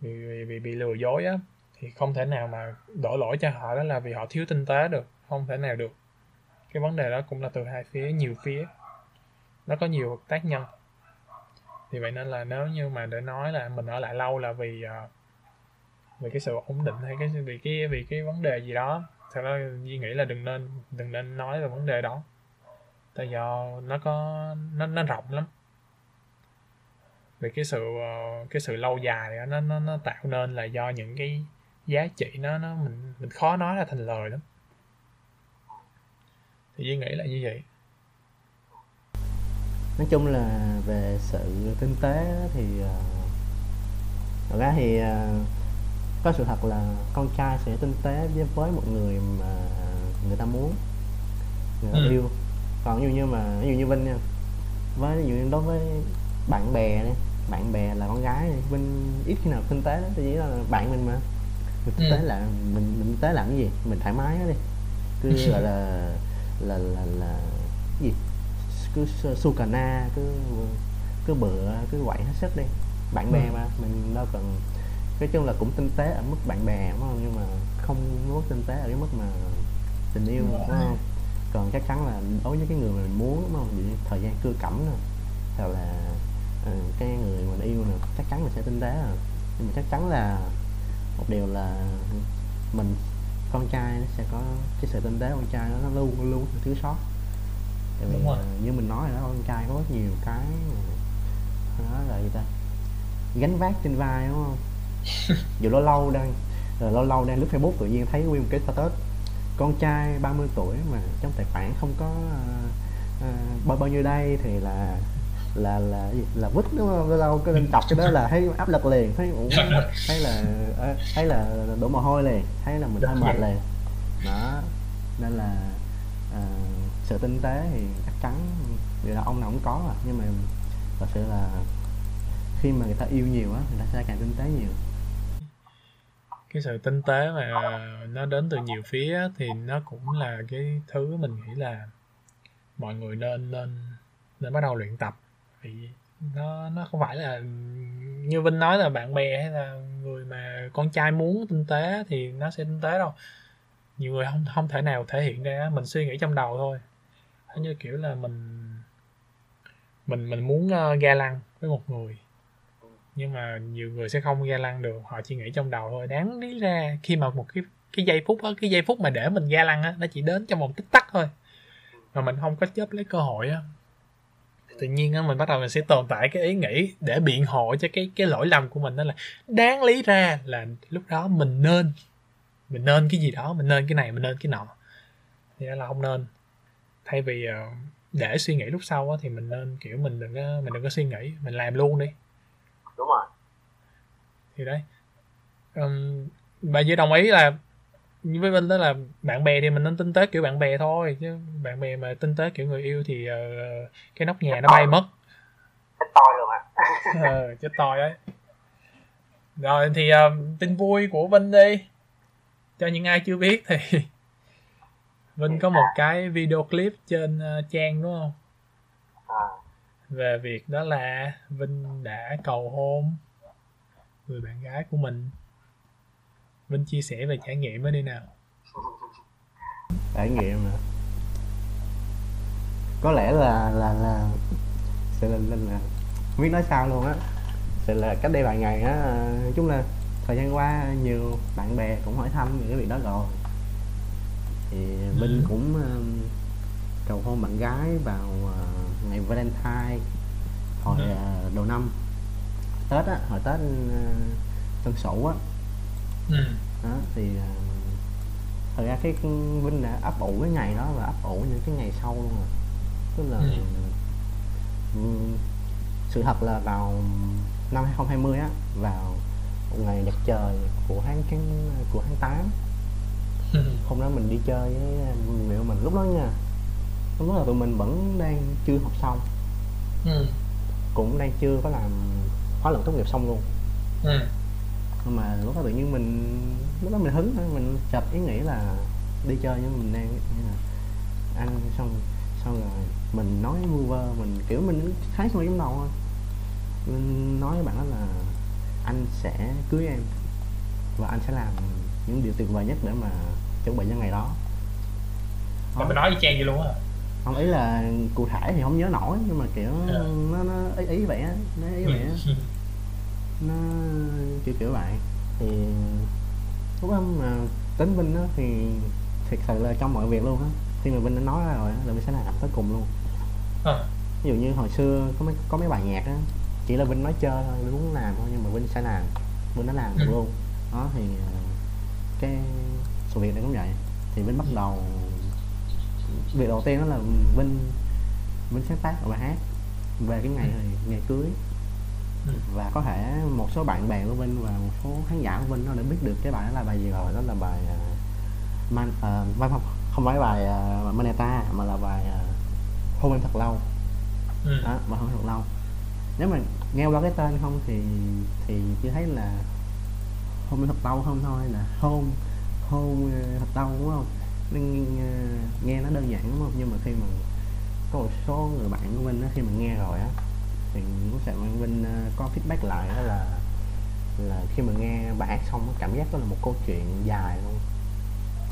[SPEAKER 1] bị, bị bị bị lừa dối á thì không thể nào mà đổ lỗi cho họ đó là vì họ thiếu tinh tế được không thể nào được. Cái vấn đề đó cũng là từ hai phía nhiều phía. Nó có nhiều tác nhân. Thì vậy nên là nếu như mà để nói là mình ở lại lâu là vì uh, vì cái sự ổn định hay cái vì cái vì cái vấn đề gì đó. Thật ra Duy nghĩ là đừng nên đừng nên nói về vấn đề đó. Tại do nó có nó nó rộng lắm. Vì cái sự ờ, cái sự lâu dài đó, nó nó nó tạo nên là do những cái giá trị nó nó mình mình khó nói ra thành lời lắm. Thì Duy nghĩ là như vậy.
[SPEAKER 2] Nói chung là về sự kinh tế thì ờ, thật ra thì uh, có sự thật là con trai sẽ tinh tế với với một người mà người ta muốn người ta ừ. yêu. Còn ví dụ như mà ví dụ như vinh nha. Với ví dụ như đối với bạn bè đi bạn bè là con gái vinh ít khi nào tinh tế lắm. Chỉ là bạn mình mà. Mình tinh tế ừ. là mình mình tinh tế làm cái gì? Mình thoải mái đi. Cứ gọi là là là là gì? Cứ su cà na cứ cứ bựa cứ quậy hết sức đi. Bạn bè ừ. mà mình đâu cần nói chung là cũng tinh tế ở mức bạn bè đúng không? Nhưng mà không mức tinh tế ở cái mức mà tình yêu đúng không? Còn chắc chắn là đối với cái người mà mình muốn đúng không? Vậy thời gian cưa cẩm nè hoặc là uh, cái người mình yêu nè chắc chắn là sẽ tinh tế rồi. Nhưng mà chắc chắn là một điều là mình con trai nó sẽ có cái sự tinh tế con trai nó, nó luôn luôn thiếu sót. Tại vì uh, như mình nói rồi đó con trai có rất nhiều cái nó là gì ta? Gánh vác trên vai đúng không dù lâu lâu đang rồi lâu lâu đang lướt facebook tự nhiên thấy nguyên một cái status. Con trai 30 tuổi mà trong tài khoản không có uh, uh, bao bao nhiêu đây thì là là là là vứt đúng không? Lâu lâu cái lên đọc cái đó là thấy áp lực liền thấy ủa thấy là ờ, thấy là đổ mồ hôi liền thấy là mình hơi mệt liền. Đó nên là uh, sự tinh tế thì chắc chắn vì là ông nào cũng có à. Nhưng mà thật sự là khi mà người ta yêu nhiều á người ta sẽ càng tinh tế nhiều
[SPEAKER 1] cái sự tinh tế mà nó đến từ nhiều phía thì nó cũng là cái thứ mình nghĩ là mọi người nên nên nên bắt đầu luyện tập. Vì nó nó không phải là như Vinh nói là bạn bè hay là người mà con trai muốn tinh tế thì nó sẽ tinh tế đâu. Nhiều người không không thể nào thể hiện ra mình suy nghĩ trong đầu thôi. Như kiểu là mình mình mình muốn uh, ga lăng với một người nhưng mà nhiều người sẽ không ga lăng được họ chỉ nghĩ trong đầu thôi. Đáng lý ra khi mà một cái cái giây phút á cái giây phút mà để mình ga lăng á nó chỉ đến trong một tích tắc thôi. Mà mình không có chấp lấy cơ hội á. Tự nhiên á mình bắt đầu mình sẽ tồn tại cái ý nghĩ để biện hộ cho cái cái lỗi lầm của mình. Đó là đáng lý ra là lúc đó mình nên mình nên cái gì đó mình nên cái này mình nên cái nọ. Thì đó là không nên. Thay vì ờ, để suy nghĩ lúc sau á, thì mình nên kiểu mình đừng có mình đừng có suy nghĩ mình làm luôn đi
[SPEAKER 3] đúng rồi.
[SPEAKER 1] Thì đấy. Um, bà với đồng ý là như với Vinh đó là bạn bè thì mình nên tinh tế kiểu bạn bè thôi chứ bạn bè mà tinh tế kiểu người yêu thì uh, cái nóc nhà chết nó bay mất.
[SPEAKER 3] Chết toi luôn à
[SPEAKER 1] ờ, chết toi ấy. Rồi thì uh, tin vui của Vinh đi. Cho những ai chưa biết thì Vinh có một cái video clip trên uh, trang đúng không? À về việc đó là Vinh đã cầu hôn người bạn gái của mình. Vinh chia sẻ về trải nghiệm đó đi nào.
[SPEAKER 2] Trải nghiệm mà có lẽ là là là sẽ là, là, là không biết nói sao luôn á. Sẽ là cách đây vài ngày á nói chung là thời gian qua nhiều bạn bè cũng hỏi thăm những cái việc đó rồi. Thì Vinh ừ. cũng uh, cầu hôn bạn gái vào uh, ngày Valentine hồi ừ. đầu năm Tết á hồi Tết uh, Tân Sửu á ừ. đó thì uh, thật ra cái Vinh đã ấp ủ cái ngày đó và ấp ủ những cái ngày sau luôn rồi tức là ừ. um, sự thật là vào năm 2020 á vào ngày đẹp trời của tháng của tháng 8 ừ. hôm đó mình đi chơi với người mình lúc đó nha lúc là tụi mình vẫn đang chưa học xong. Ừ. cũng đang chưa có làm khóa luận tốt nghiệp xong luôn. Ừ. nhưng mà lúc đó tự nhiên mình lúc đó mình hứng mình chợt ý nghĩ là đi chơi nhưng mình đang là anh xong xong rồi mình nói vu vơ mình kiểu mình thấy xong giống đầu thôi mình nói với bạn đó là anh sẽ cưới em và anh sẽ làm những điều tuyệt vời nhất để mà chuẩn bị cho ngày đó.
[SPEAKER 1] Mà mình nói y chang vậy luôn á
[SPEAKER 2] không ý là cụ thể thì không nhớ nổi nhưng mà kiểu
[SPEAKER 1] Ờ.
[SPEAKER 2] nó nó ý ý vậy á nó ý vậy á
[SPEAKER 1] Ừ.
[SPEAKER 2] nó kiểu kiểu vậy thì lúc đó mà tính Vinh á thì thiệt sự là trong mọi việc luôn á khi mà Vinh đã nói ra rồi á là Vinh sẽ làm tới cùng luôn
[SPEAKER 1] Ờ.
[SPEAKER 2] ví dụ như hồi xưa có mấy có mấy bài nhạc á chỉ là Vinh nói chơi thôi Vinh muốn làm thôi nhưng mà Vinh sẽ làm Vinh đã làm được
[SPEAKER 1] Ừ.
[SPEAKER 2] luôn đó thì ờ, cái sự việc này cũng vậy thì Vinh bắt đầu việc đầu tiên đó là Vinh Vinh sáng tác bài hát. Về cái ngày ngày cưới.
[SPEAKER 1] Ừ.
[SPEAKER 2] và có thể một số bạn bè của Vinh và một số khán giả của Vinh nó đã biết được cái bài đó là bài gì rồi đó là bài uh, man uh, không, không phải bài uh, Maneta mà là bài uh, hôn em thật lâu.
[SPEAKER 1] Ừ.
[SPEAKER 2] đó bài hôn em thật lâu. Nếu mà nghe qua cái tên không thì thì chỉ thấy là hôn em thật lâu không thôi là hôn hôn ờ, thật lâu đúng không nên ờ, nghe nó đơn giản đúng không? Nhưng mà khi mà có một số người bạn của Vinh á, khi mà nghe rồi á thì cũng sẽ mang Vinh ờ, có feedback lại đó là là khi mà nghe bài hát xong cảm giác đó là một câu chuyện dài luôn.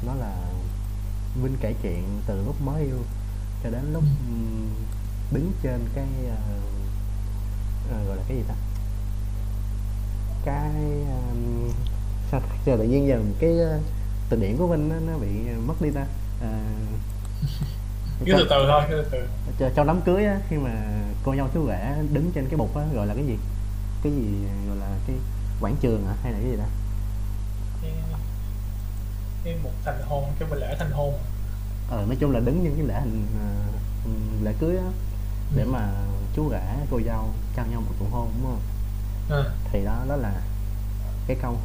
[SPEAKER 2] Nó là Vinh kể chuyện từ lúc mới yêu cho đến lúc ừm, đứng trên cái ờ, gọi là cái gì ta? Cái um, sao tự nhiên giờ cái ờ, từ điển của Vinh nó, nó bị mất đi ta. Ờ,
[SPEAKER 1] cứ từ từ thôi cứ từ từ.
[SPEAKER 2] cho, trong đám cưới á, khi mà cô dâu chú rể đứng trên cái bục á gọi là cái gì? Cái gì gọi là cái quảng trường hả? Hay là cái gì đó
[SPEAKER 1] cái, cái một thành hôn cái lễ thành hôn.
[SPEAKER 2] Ờ nói chung là đứng trên cái lễ hình ờ, lễ cưới á để mà chú rể cô dâu trao nhau một nụ hôn đúng không?
[SPEAKER 1] Ừ.
[SPEAKER 2] thì đó đó là cái câu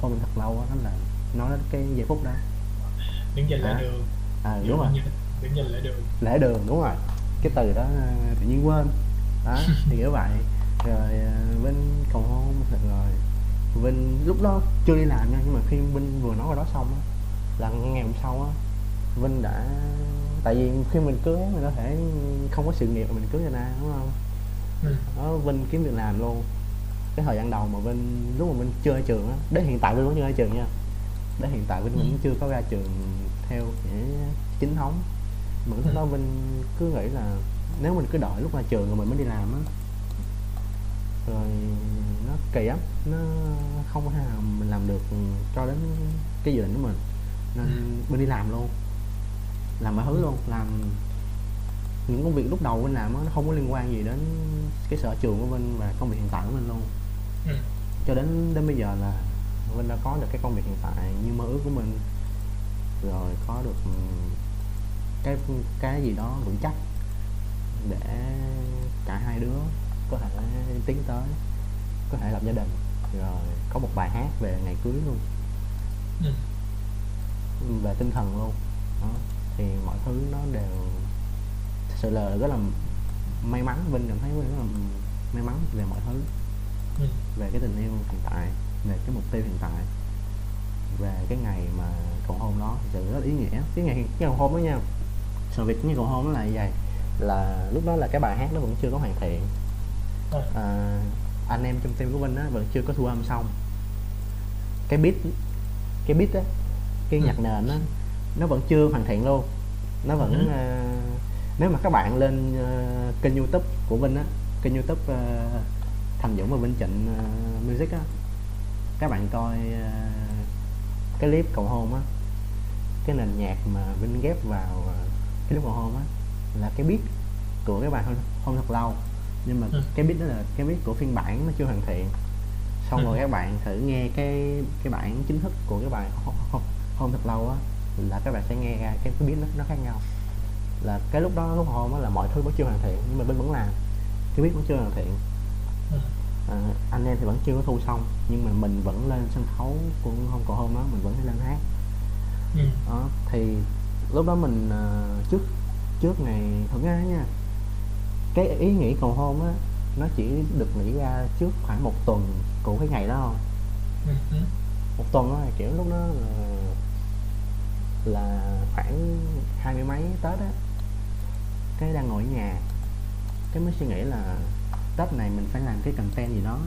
[SPEAKER 2] hôn thật lâu á đó là nói đến cái giây phút đó.
[SPEAKER 1] Đứng trên lễ
[SPEAKER 2] À,
[SPEAKER 1] đường.
[SPEAKER 2] À đúng rồi.
[SPEAKER 1] đứng trên lễ đường.
[SPEAKER 2] Lễ đường đúng rồi. Cái từ đó ờ, tự nhiên quên. Đó thì kiểu vậy. Rồi Vinh cầu hôn rồi Vinh lúc đó chưa đi làm nha nhưng mà khi Vinh vừa nói vào đó xong á là ngày hôm sau á Vinh đã tại vì khi mình cưới mình có thể không có sự nghiệp mà mình cưới người ta đúng không?
[SPEAKER 1] Ừ.
[SPEAKER 2] đó Vinh kiếm việc làm luôn. Cái thời gian đầu mà Vinh lúc mà Vinh chưa ra trường á đến hiện tại Vinh vẫn chưa ra trường nha đến hiện tại Vinh
[SPEAKER 1] Ừ.
[SPEAKER 2] vẫn chưa có ra trường theo nghĩa chính thống mà lúc
[SPEAKER 1] Ừ.
[SPEAKER 2] đó Vinh cứ nghĩ là nếu mình cứ đợi lúc ra trường rồi mình mới đi làm á rồi nó kỳ lắm nó không có thể nào mình làm được cho đến cái dự định của mình nên
[SPEAKER 1] Ừ.
[SPEAKER 2] Vinh đi làm luôn làm mọi thứ luôn làm những công việc lúc đầu Vinh làm á nó không có liên quan gì đến cái sở trường của Vinh và công việc hiện tại của Vinh luôn
[SPEAKER 1] Ừ.
[SPEAKER 2] cho đến đến bây giờ là Vinh đã có được cái công việc hiện tại như mơ ước của mình. Rồi có được ừm, cái cái gì đó vững chắc để cả hai đứa có thể tiến tới có thể lập gia đình. Rồi có một bài hát về ngày cưới luôn.
[SPEAKER 1] Ừ.
[SPEAKER 2] về tinh thần luôn. Đó thì mọi thứ nó đều thật sự là rất là may mắn. Vinh cảm thấy Vinh rất là may mắn về mọi thứ
[SPEAKER 1] Ừ.
[SPEAKER 2] về cái tình yêu hiện tại về cái mục tiêu hiện tại. Về cái ngày mà cầu hôn đó sự rất ý nghĩa. Cái ngày cái cầu hôn đó nha. Sự việc như cầu hôn nó là như vậy. Là lúc đó là cái bài hát nó vẫn chưa có hoàn thiện.
[SPEAKER 1] Ờ.
[SPEAKER 2] à, anh em trong team của Vinh á vẫn chưa có thu âm xong. Cái beat cái beat á cái
[SPEAKER 1] Ừ.
[SPEAKER 2] nhạc nền á nó vẫn chưa hoàn thiện luôn. Nó vẫn
[SPEAKER 1] Ừ.
[SPEAKER 2] ờ, nếu mà các bạn lên ờ, kênh youtube của Vinh á kênh youtube ờ, Thành Dũng và Vinh Trịnh ờ, Music á các bạn coi ờ, cái clip cầu hôn á cái nền nhạc mà Vinh ghép vào ờ, cái clip cầu hôn á là cái beat của cái bài hôn, hôn thật lâu nhưng mà
[SPEAKER 1] Ừ.
[SPEAKER 2] cái beat đó là cái beat của phiên bản nó chưa hoàn thiện xong
[SPEAKER 1] Ừ.
[SPEAKER 2] rồi các bạn thử nghe cái cái bản chính thức của cái bài hôn, hôn, hôn thật lâu á là các bạn sẽ nghe ra cái, cái beat nó, nó khác nhau là cái lúc đó lúc hôn á là mọi thứ vẫn chưa hoàn thiện nhưng mà Vinh vẫn làm cái beat vẫn chưa hoàn thiện. À, anh em thì vẫn chưa có thu xong nhưng mà mình vẫn lên sân khấu của hôm cầu hôn đó mình vẫn lên hát
[SPEAKER 1] Ừ.
[SPEAKER 2] đó thì lúc đó mình ờ, trước trước ngày thực ra nha cái ý nghĩ cầu hôn á nó chỉ được nghĩ ra trước khoảng một tuần của cái ngày đó thôi
[SPEAKER 1] Ừ. Ừ.
[SPEAKER 2] một tuần đó là kiểu lúc đó là là khoảng hai mươi mấy tết á cái đang ngồi ở nhà cái mới suy nghĩ là tết này mình phải làm cái content gì đó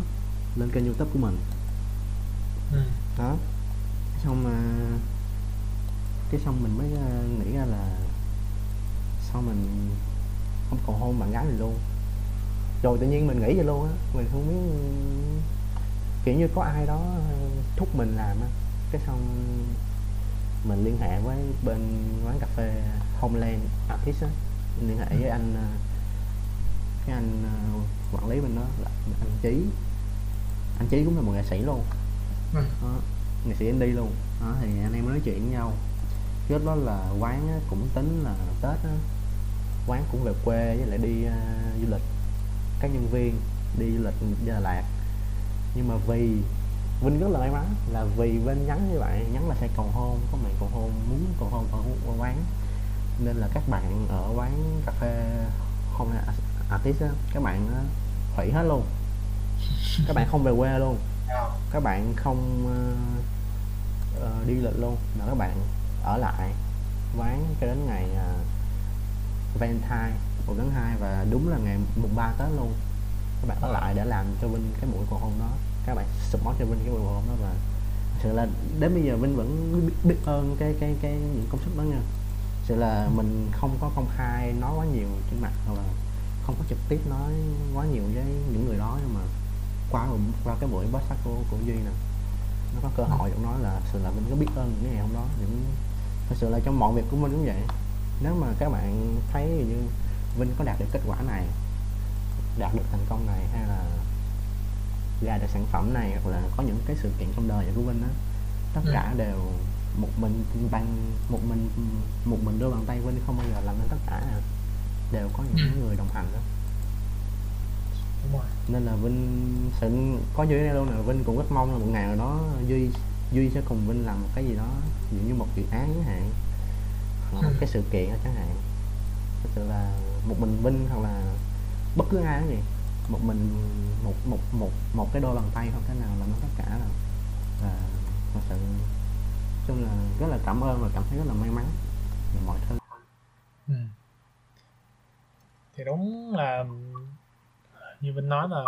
[SPEAKER 2] lên kênh youtube của mình.
[SPEAKER 1] Ừ.
[SPEAKER 2] đó. Xong mà cái xong mình mới ờ, nghĩ ra là sao mình không cầu hôn bạn gái mình luôn. Rồi tự nhiên mình nghĩ vậy luôn á mình không biết kiểu như có ai đó thúc mình làm á. Cái xong mình liên hệ với bên quán cà phê Homeland Artist á. Liên hệ với anh ờ, cái anh ờ, quản lý bên đó là anh Chí. Anh Chí cũng là một nghệ sĩ luôn.
[SPEAKER 1] Ừ.
[SPEAKER 2] đó, nghệ sĩ indie luôn. Đó thì anh em nói chuyện với nhau. Trước đó là quán á, cũng tính là tết á, quán cũng về quê với lại đi ờ, du lịch. Các nhân viên đi du lịch đi Đà Lạt. Nhưng mà vì Vinh rất là may mắn là vì Vinh nhắn như vậy nhắn là sẽ cầu hôn có mày cầu hôn muốn cầu hôn ở, ở quán. Nên là các bạn ở quán cà phê hôm nay artist á các bạn hủy hết luôn. Các bạn không về quê luôn. Các bạn không uh, đi lịch luôn mà các bạn ở lại quán cho đến ngày uh, Valentine một tháng hai và đúng là ngày mùng ba Tết luôn. Các bạn ở lại để làm cho Vinh cái buổi cầu hôn đó. Các bạn support cho Vinh cái buổi cầu hôn đó và sự là đến bây giờ Vinh vẫn biết, biết ơn cái cái cái những công sức đó nha. Sự là mình không có công khai nói quá nhiều trên mặt hoặc là không có trực tiếp nói quá nhiều với những người đó nhưng mà qua qua cái buổi podcast của của Duy nè nó có cơ hội cũng nói là sự là Vinh có biết ơn những ngày hôm đó những thật sự là trong mọi việc của Vinh cũng vậy nếu mà các bạn thấy như Vinh có đạt được kết quả này đạt được thành công này hay là ra được sản phẩm này hoặc là có những cái sự kiện trong đời của Vinh á tất
[SPEAKER 1] Ừ.
[SPEAKER 2] cả đều một mình bằng một mình một mình đôi bàn tay Vinh không bao giờ làm nên tất cả à. Đều có những
[SPEAKER 1] Ừ.
[SPEAKER 2] người đồng hành đó
[SPEAKER 1] đúng rồi
[SPEAKER 2] nên là Vinh sẽ có Duy ở đây luôn nè Vinh cũng rất mong là một ngày nào đó Duy Duy sẽ cùng Vinh làm một cái gì đó ví dụ như một dự án chẳng hạn hoặc là một
[SPEAKER 1] Ừ.
[SPEAKER 2] cái sự kiện chẳng hạn thật sự là một mình Vinh hoặc là bất cứ ai cũng vậy một mình một một một một cái đôi bàn tay không thể nào làm được tất cả đâu và thật sự chung là rất là cảm ơn và cảm thấy rất là may mắn về mọi thứ
[SPEAKER 1] ừ. Thì đúng là như Vinh nói là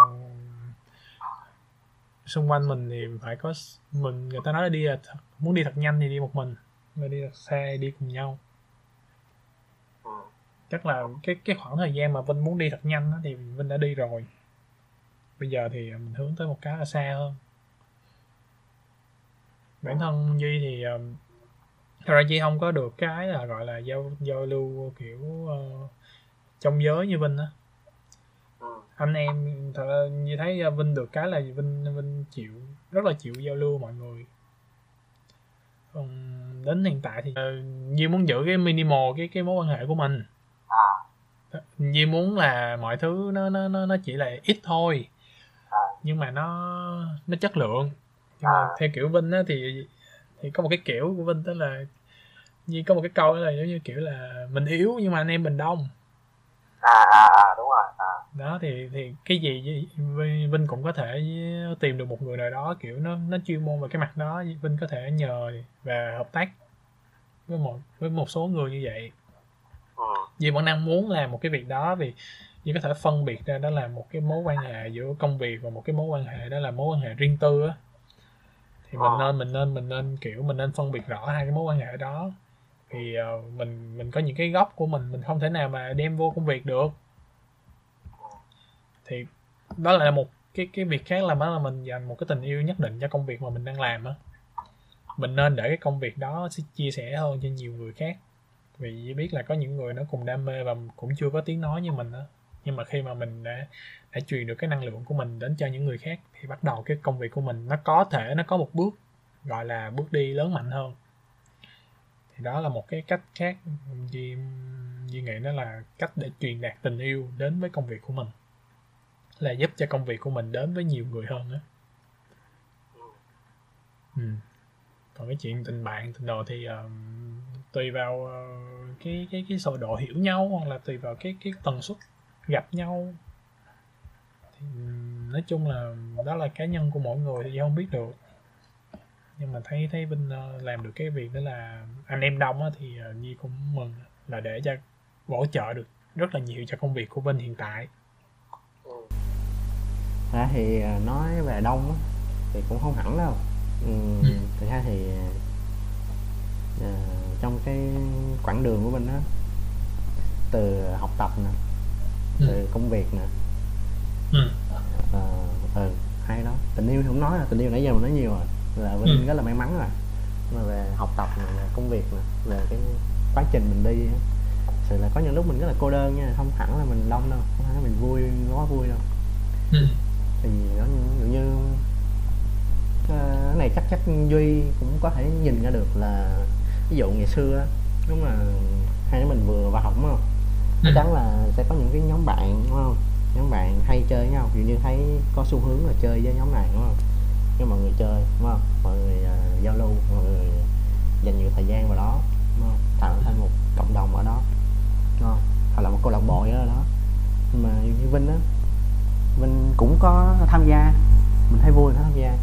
[SPEAKER 1] xung quanh mình thì phải có mình người ta nói là đi là thật, muốn đi thật nhanh thì đi một mình mà đi thật xa thì đi cùng nhau.
[SPEAKER 3] Ừ.
[SPEAKER 1] chắc là cái cái khoảng thời gian mà Vinh muốn đi thật nhanh á, thì Vinh đã đi rồi. Bây giờ thì mình hướng tới một cái là xa hơn. Bản thân Duy thì um, thật ra Duy không có được cái là gọi là giao giao lưu kiểu ờ, trong giới như Vinh á.
[SPEAKER 3] Ừ.
[SPEAKER 1] anh em thật như thấy uh, Vinh được cái là Vinh Vinh chịu rất là chịu giao lưu mọi người. Còn đến hiện tại thì uh, Duy muốn giữ cái minimal cái cái mối quan hệ của mình.
[SPEAKER 3] À.
[SPEAKER 1] Duy muốn là mọi thứ nó nó nó nó chỉ là ít thôi.
[SPEAKER 3] À.
[SPEAKER 1] nhưng mà nó nó chất lượng. Nhưng mà
[SPEAKER 3] À.
[SPEAKER 1] theo kiểu Vinh á thì thì có một cái kiểu của Vinh đó là Duy có một cái câu là giống như kiểu là mình yếu nhưng mà anh em mình đông
[SPEAKER 3] à à à đúng rồi à
[SPEAKER 1] đó thì thì cái gì Vinh cũng có thể tìm được một người nào đó kiểu nó nó chuyên môn về cái mặt đó Vinh có thể nhờ và hợp tác với một với một số người như vậy
[SPEAKER 3] ừ.
[SPEAKER 1] Duy vẫn đang muốn làm một cái việc đó vì Duy có thể phân biệt ra đó là một cái mối quan hệ giữa công việc và một cái mối quan hệ đó là mối quan hệ riêng tư á thì mình
[SPEAKER 3] Ờ.
[SPEAKER 1] nên mình nên mình nên kiểu mình nên phân biệt rõ hai cái mối quan hệ đó thì uh, mình mình có những cái góc của mình mình không thể nào mà đem vô công việc được. Thì đó là một cái cái việc khác là đó là mình dành một cái tình yêu nhất định cho công việc mà mình đang làm á. Mình nên để cái công việc đó sẽ chia sẻ hơn cho nhiều người khác. Vì biết là có những người nó cùng đam mê và cũng chưa có tiếng nói như mình á. Nhưng mà khi mà mình đã đã truyền được cái năng lượng của mình đến cho những người khác thì bắt đầu cái công việc của mình nó có thể nó có một bước gọi là bước đi lớn mạnh hơn thì đó là một cái cách khác Duy Duy nghĩ đó là cách để truyền đạt tình yêu đến với công việc của mình là giúp cho công việc của mình đến với nhiều người hơn đó. Ừ. Còn cái chuyện tình bạn tình đồ thì uh, tùy vào uh, cái cái cái sổ độ hiểu nhau hoặc là tùy vào cái cái tần suất gặp nhau thì um, nói chung là đó là cá nhân của mỗi người thì không biết được nhưng mà thấy thấy Vinh ờ, làm được cái việc đó là anh em đông á, thì ờ, Nhi cũng mừng là để cho hỗ trợ được rất là nhiều cho công việc của Vinh hiện tại
[SPEAKER 2] ra thì à, nói về đông á, thì cũng không hẳn đâu ừ,
[SPEAKER 1] Ừ.
[SPEAKER 2] thực ra thì à, trong cái quãng đường của mình á từ học tập nè
[SPEAKER 1] Ừ.
[SPEAKER 2] từ công việc nè
[SPEAKER 1] ừ.
[SPEAKER 2] ờ ừ, hay đó tình yêu thì không nói là tình yêu nãy giờ mình nói nhiều rồi là Vinh
[SPEAKER 1] Ừ.
[SPEAKER 2] rất là may mắn rồi mà về học tập về công việc nè về cái quá trình mình đi sự là có những lúc mình rất là cô đơn nha không hẳn là mình đông đâu không hẳn là mình vui quá vui đâu
[SPEAKER 1] Ừ.
[SPEAKER 2] thì nó dụ như ờ, cái này chắc chắc duy cũng có thể nhìn ra được là ví dụ ngày xưa lúc mà hai đứa mình vừa vào học đúng không chắc
[SPEAKER 1] Ừ.
[SPEAKER 2] chắn là sẽ có những cái nhóm bạn đúng không nhóm bạn hay chơi với nhau dụ như thấy có xu hướng là chơi với nhóm này đúng không với mọi người chơi đúng không? Mọi người uh, giao lưu mọi người dành nhiều thời gian vào đó đúng không? Tạo thành một cộng đồng ở đó đúng không? Hoặc là một câu lạc bộ ở đó. Nhưng mà như Vinh á mình cũng có tham gia mình thấy vui nó tham gia.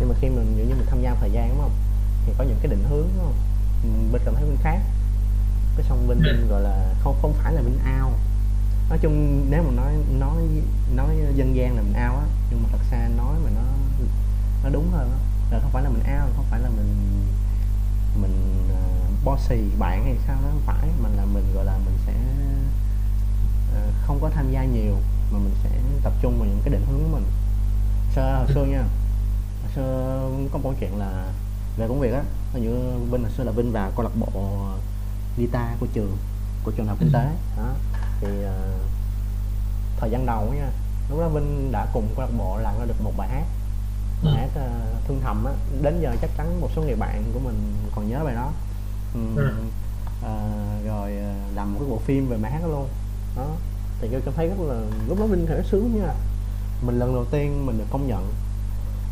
[SPEAKER 2] Nhưng mà khi mình dụ như mình tham gia thời gian đúng không? Thì có những cái định hướng đúng không? Mình cảm thấy Vinh khác. Cái xong Vinh
[SPEAKER 1] Ừ.
[SPEAKER 2] gọi là không không phải là Vinh ao. Nói chung nếu mà nói nói nói dân gian là mình ao á nhưng mà thật ra nói mà nó nó đúng hơn rồi là không phải là mình ao không phải là mình mình uh, bossy bạn hay sao đó không phải. Mà là mình gọi là mình sẽ ờ, không có tham gia nhiều mà mình sẽ tập trung vào những cái định hướng của mình. Sơ hồi xưa nha. Hồi xưa có một câu chuyện là về công việc á như Vinh hồi xưa là Vinh vào câu lạc bộ guitar của trường của trường học kinh tế. Đó. Thì uh, thời gian đầu nha lúc đó Vinh đã cùng câu lạc bộ làm ra được một bài hát hát ờ, thương thầm á đến giờ chắc chắn một số người bạn của mình còn nhớ bài đó.
[SPEAKER 1] Ừ.
[SPEAKER 2] ờ, rồi ờ, làm một cái bộ phim về bài hát đó luôn. Đó. Thì tôi cảm thấy rất là lúc đó Vinh thấy sướng nha. Mình lần đầu tiên mình được công nhận.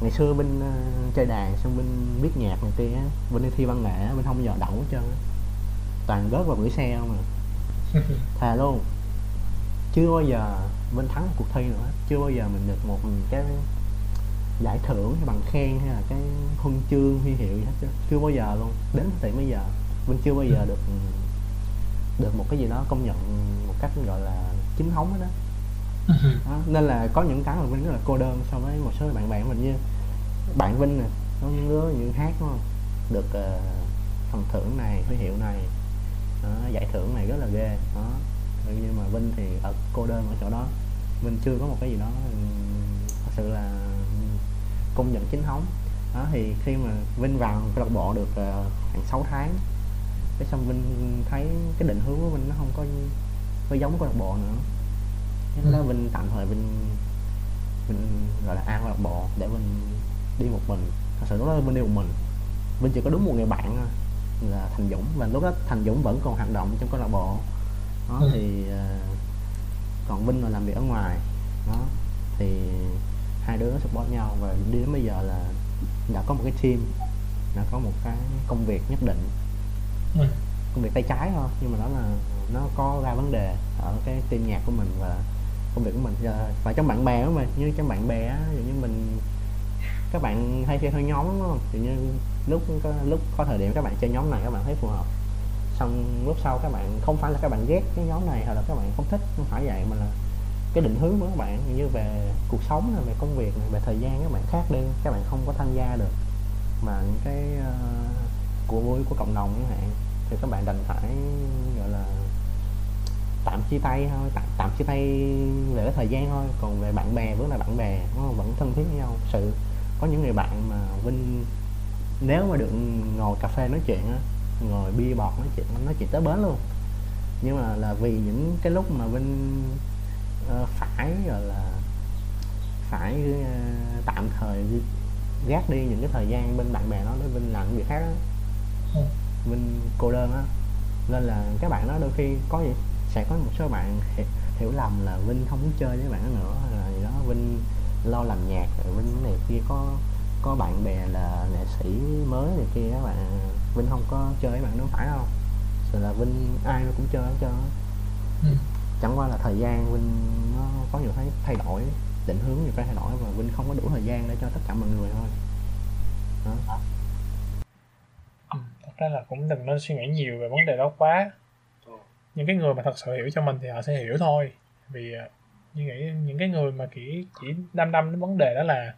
[SPEAKER 2] Ngày xưa Vinh ờ, chơi đàn xong Vinh biết nhạc này kia Vinh đi thi văn nghệ Vinh không giờ đậu hết trơn á. Toàn rớt vào gửi xe không à. Thề luôn. Chưa bao giờ Vinh thắng một cuộc thi nữa. Chưa bao giờ mình được một cái giải thưởng hay bằng khen hay là cái huân chương huy hiệu gì hết trơn chưa bao giờ luôn. Đến tận bây giờ Vinh chưa bao giờ được được một cái gì đó công nhận một cách gọi là chính thống hết đó
[SPEAKER 1] Ừ.
[SPEAKER 2] đó, nên là có những cái mà Vinh rất là cô đơn so với một số bạn bè mình như bạn Vinh nè có những đứa như hát đúng không? Được ờ, phần thưởng này huy hiệu này. Đó, giải thưởng này rất là ghê. Đó nhưng mà Vinh thì ở cô đơn ở chỗ đó. Vinh chưa có một cái gì đó ừm, thật sự là công nhận chính thống. Đó thì khi mà Vinh vào câu lạc bộ được ờ, khoảng 6 tháng cái xong Vinh thấy cái định hướng của Vinh nó không có có giống câu lạc bộ nữa. Đó
[SPEAKER 1] Ừ.
[SPEAKER 2] Vinh tạm thời Vinh Vinh gọi là an câu lạc bộ để Vinh đi một mình. Thật sự lúc đó Vinh đi một mình. Vinh chỉ có đúng một người bạn thôi là Thành Dũng và lúc đó Thành Dũng vẫn còn hoạt động trong câu lạc bộ. Đó
[SPEAKER 1] Ừ.
[SPEAKER 2] thì ờ, còn Vinh là làm việc ở ngoài. Đó support nhau. Và đến bây giờ là đã có một cái team đã có một cái công việc nhất định.
[SPEAKER 1] Ừ.
[SPEAKER 2] công việc tay trái thôi nhưng mà đó là nó có ra vấn đề ở cái team nhạc của mình và công việc của mình. Giờ- và trong bạn bè của mình như trong bạn bè á như mình các bạn hay chơi theo nhóm đúng không? Dụ như lúc có lúc có thời điểm các bạn chơi nhóm này các bạn thấy phù hợp. Xong lúc sau các bạn không phải là các bạn ghét cái nhóm này hoặc là các bạn không thích không phải vậy mà là cái định hướng của các bạn như về cuộc sống này về công việc này về thời gian các bạn khác đi các bạn không có tham gia được mà những cái uh, của vui của cộng đồng chẳng hạn thì các bạn đành phải gọi là tạm chia tay thôi tạm, tạm chia tay về cái thời gian thôi. Còn về bạn bè vẫn là bạn bè vẫn thân thiết với nhau. Sự có những người bạn mà Vinh nếu mà được ngồi cà phê nói chuyện á ngồi bia bọt nói chuyện nói chuyện tới bến luôn. Nhưng mà là vì những cái lúc mà Vinh phải gọi là phải ờ, tạm thời gác đi những cái thời gian bên bạn bè nó để Vinh làm những việc khác á
[SPEAKER 1] Ừ.
[SPEAKER 2] Vinh cô đơn á nên là các bạn đó đôi khi có gì sẽ có một số bạn hi- hiểu lầm là Vinh không muốn chơi với bạn đó nữa hay là gì đó Vinh lo làm nhạc rồi Vinh này kia có có bạn bè là nghệ sĩ mới này kia các bạn Vinh không có chơi với bạn đó phải không rồi là Vinh ai nó cũng chơi hết trơn.
[SPEAKER 1] Ừ.
[SPEAKER 2] chẳng qua là thời gian Vinh nó có nhiều cái thay đổi định hướng nhiều cái thay đổi và Vinh không có đủ thời gian để cho tất cả mọi người thôi. Đó.
[SPEAKER 1] Thật ra là cũng đừng nên suy nghĩ nhiều về vấn đề đó quá.
[SPEAKER 2] Ừ.
[SPEAKER 1] những cái người mà thật sự hiểu cho mình thì họ sẽ hiểu thôi. Vì ờ, như nghĩ những cái người mà chỉ chỉ đăm đăm đến vấn đề đó là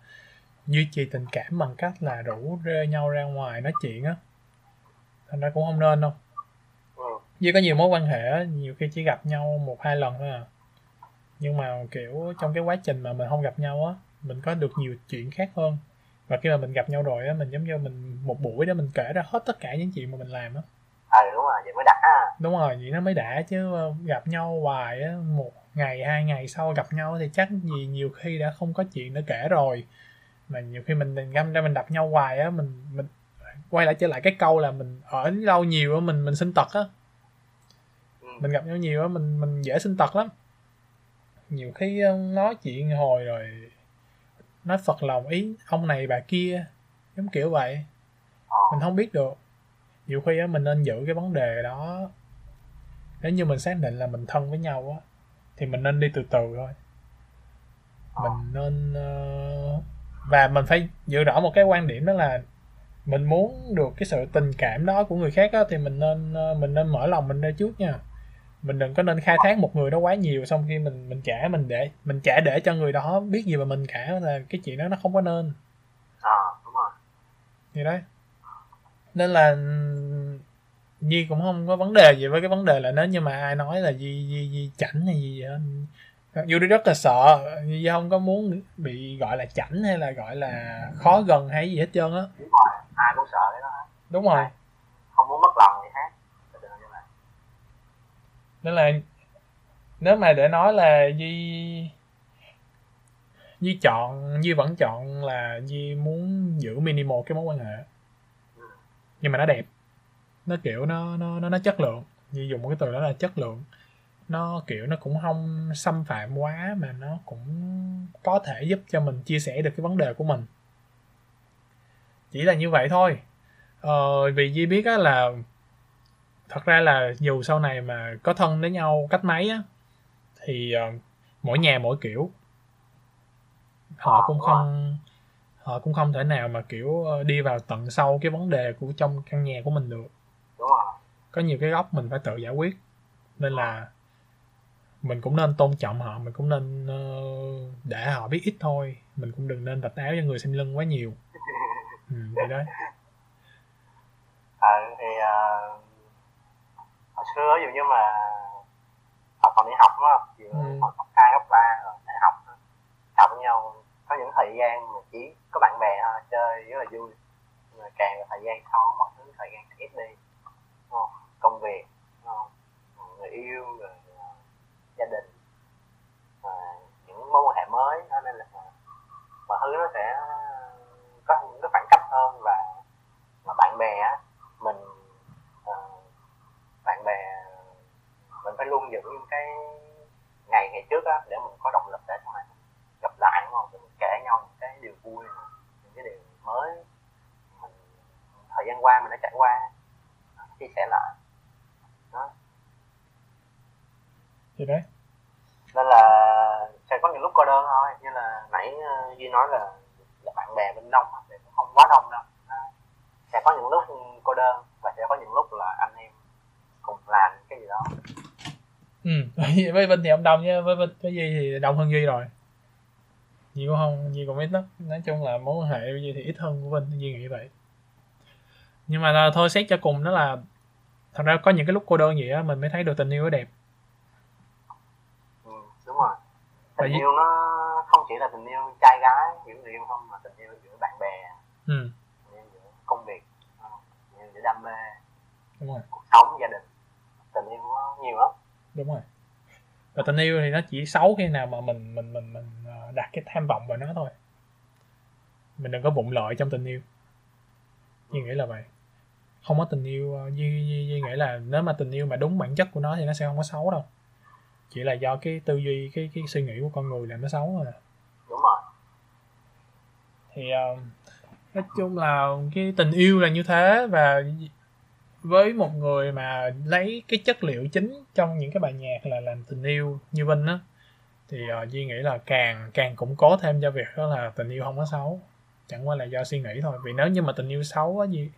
[SPEAKER 1] duy trì tình cảm bằng cách là rủ rê nhau ra ngoài nói chuyện á. Thành ra cũng không nên đâu Duy có nhiều mối quan hệ nhiều khi chỉ gặp nhau một hai lần thôi à. Nhưng mà kiểu trong cái quá trình mà mình không gặp nhau á mình có được nhiều chuyện khác hơn. Và khi mà mình gặp nhau rồi á mình giống như mình một buổi đó mình kể ra hết tất cả những chuyện mà mình làm á.
[SPEAKER 2] Ừ đúng rồi vậy mới đã.
[SPEAKER 1] Đúng rồi vậy nó mới đã chứ ờ, gặp nhau hoài á một ngày hai ngày sau gặp nhau thì chắc gì nhiều khi đã không có chuyện để kể rồi. Mà nhiều khi mình găm ra mình đập nhau hoài á mình mình quay lại trở lại cái câu là mình ở lâu nhiều á mình mình sinh tật á mình gặp nhau nhiều á, mình mình dễ sinh tật lắm. Nhiều khi ờ, nói chuyện hồi rồi nói phật lòng ý, ông này bà kia, giống kiểu vậy. Mình không biết được. Nhiều khi á, mình nên giữ cái vấn đề đó. Nếu như mình xác định là mình thân với nhau á, thì mình nên đi từ từ thôi. Mình nên ờ, và mình phải giữ rõ một cái quan điểm đó là mình muốn được cái sự tình cảm đó của người khác á, thì mình nên ờ, mình nên mở lòng mình ra trước nha mình đừng có nên khai thác một người đó quá nhiều xong khi mình mình trả mình để mình trả để cho người đó biết gì về mình cả là cái chuyện đó nó không có nên.
[SPEAKER 2] Ờ đúng rồi.
[SPEAKER 1] Thì đấy. Nên là Nhi cũng không có vấn đề gì với cái vấn đề là nếu như mà ai nói là Di Di Di chảnh hay gì vậy dù đi rất là sợ. Di không có muốn bị gọi là chảnh hay là gọi là khó gần hay gì hết trơn á.
[SPEAKER 2] Đúng rồi ai cũng sợ cái đó
[SPEAKER 1] đúng rồi.
[SPEAKER 2] Không muốn mất lòng người khác Thật sự là như vậy
[SPEAKER 1] nên là nếu mà để nói là duy duy chọn duy vẫn chọn là duy muốn giữ minimal cái mối quan hệ. Nhưng mà nó đẹp. Nó kiểu nó nó nó nó chất lượng. Duy dùng một cái từ đó là chất lượng. Nó kiểu nó cũng không xâm phạm quá mà nó cũng có thể giúp cho mình chia sẻ được cái vấn đề của mình. Chỉ là như vậy thôi. Ờ, vì Di biết á là thật ra là dù sau này mà có thân với nhau cách mấy á thì ờ, mỗi nhà mỗi kiểu. Họ
[SPEAKER 2] Ờ,
[SPEAKER 1] cũng không họ cũng không thể nào mà kiểu ờ, đi vào tận sâu cái vấn đề của trong căn nhà của mình được. Có nhiều cái góc mình phải tự giải quyết. Nên là mình cũng nên tôn trọng họ mình cũng nên ờ, để họ biết ít thôi. Mình cũng đừng nên vạch áo cho người xem lưng quá nhiều. Ừ, thì đấy.
[SPEAKER 2] Ờ thì hồi xưa ví dụ như mà học còn đi học đúng không vừa
[SPEAKER 1] Ừ.
[SPEAKER 2] học cấp hai cấp ba rồi đại học học với nhau có những thời gian mà chỉ có bạn bè thôi chơi rất là vui nhưng mà càng là thời gian sau mọi thứ thời gian càng ít đi không? công việc không? người yêu rồi ờ, gia đình ờ, những mối quan hệ mới đó nên là mọi thứ nó sẽ có những cái khoảng cách hơn và mà bạn bè á mình ờ, bạn bè mình phải luôn giữ những cái ngày ngày trước á để mình có động lực để này gặp lại đúng không? Rồi mình kể nhau những cái điều vui những cái điều mới. Mình thời gian qua mình đã trải qua chia sẻ lại. Đó.
[SPEAKER 1] Thì đấy?
[SPEAKER 2] Nên là sẽ có những lúc cô đơn thôi như là nãy ờ, duy nói là, là bạn bè bên đông thì cũng không quá đông đâu. Sẽ có những lúc cô đơn và sẽ có những lúc là anh em cùng làm cái gì đó
[SPEAKER 1] ừ. Với Vinh thì ông đông chứ với Vinh với Duy thì đông hơn Duy rồi. Duy cũng không Duy cũng ít lắm. Nói chung là mối quan hệ với Duy thì ít hơn của Vinh Duy nghĩ vậy. Nhưng mà là, thôi xét cho cùng đó là thật ra có những cái lúc cô đơn vậy á mình mới thấy được tình yêu nó đẹp.
[SPEAKER 2] Ừ, đúng rồi.
[SPEAKER 1] Tại
[SPEAKER 2] tình
[SPEAKER 1] vì-
[SPEAKER 2] yêu nó không chỉ là tình yêu trai gái giữa người yêu không mà tình yêu giữa bạn bè.
[SPEAKER 1] Ừ.
[SPEAKER 2] Tình yêu giữa công việc ờ, tình yêu giữa đam mê
[SPEAKER 1] đúng rồi.
[SPEAKER 2] cuộc sống gia đình. Tình yêu nó nhiều lắm
[SPEAKER 1] đúng rồi. Và tình yêu thì nó chỉ xấu khi nào mà mình mình mình mình ờ, đặt cái tham vọng vào nó thôi. Mình đừng có vụng lợi trong tình yêu. Duy nghĩ là vậy. Không có tình yêu ờ, Duy, Duy, Duy nghĩ là nếu mà tình yêu mà đúng bản chất của nó thì nó sẽ không có xấu đâu. Chỉ là do cái tư duy cái cái suy nghĩ của con người làm nó xấu thôi à.
[SPEAKER 2] đúng rồi.
[SPEAKER 1] Thì ờ, nói chung là cái tình yêu là như thế và với một người mà lấy cái chất liệu chính trong những cái bài nhạc là làm tình yêu như Vinh á thì uh, Duy nghĩ là càng càng củng cố thêm cho việc đó là tình yêu không có xấu. Chẳng qua là do suy nghĩ thôi. Vì nếu như mà tình yêu xấu á gì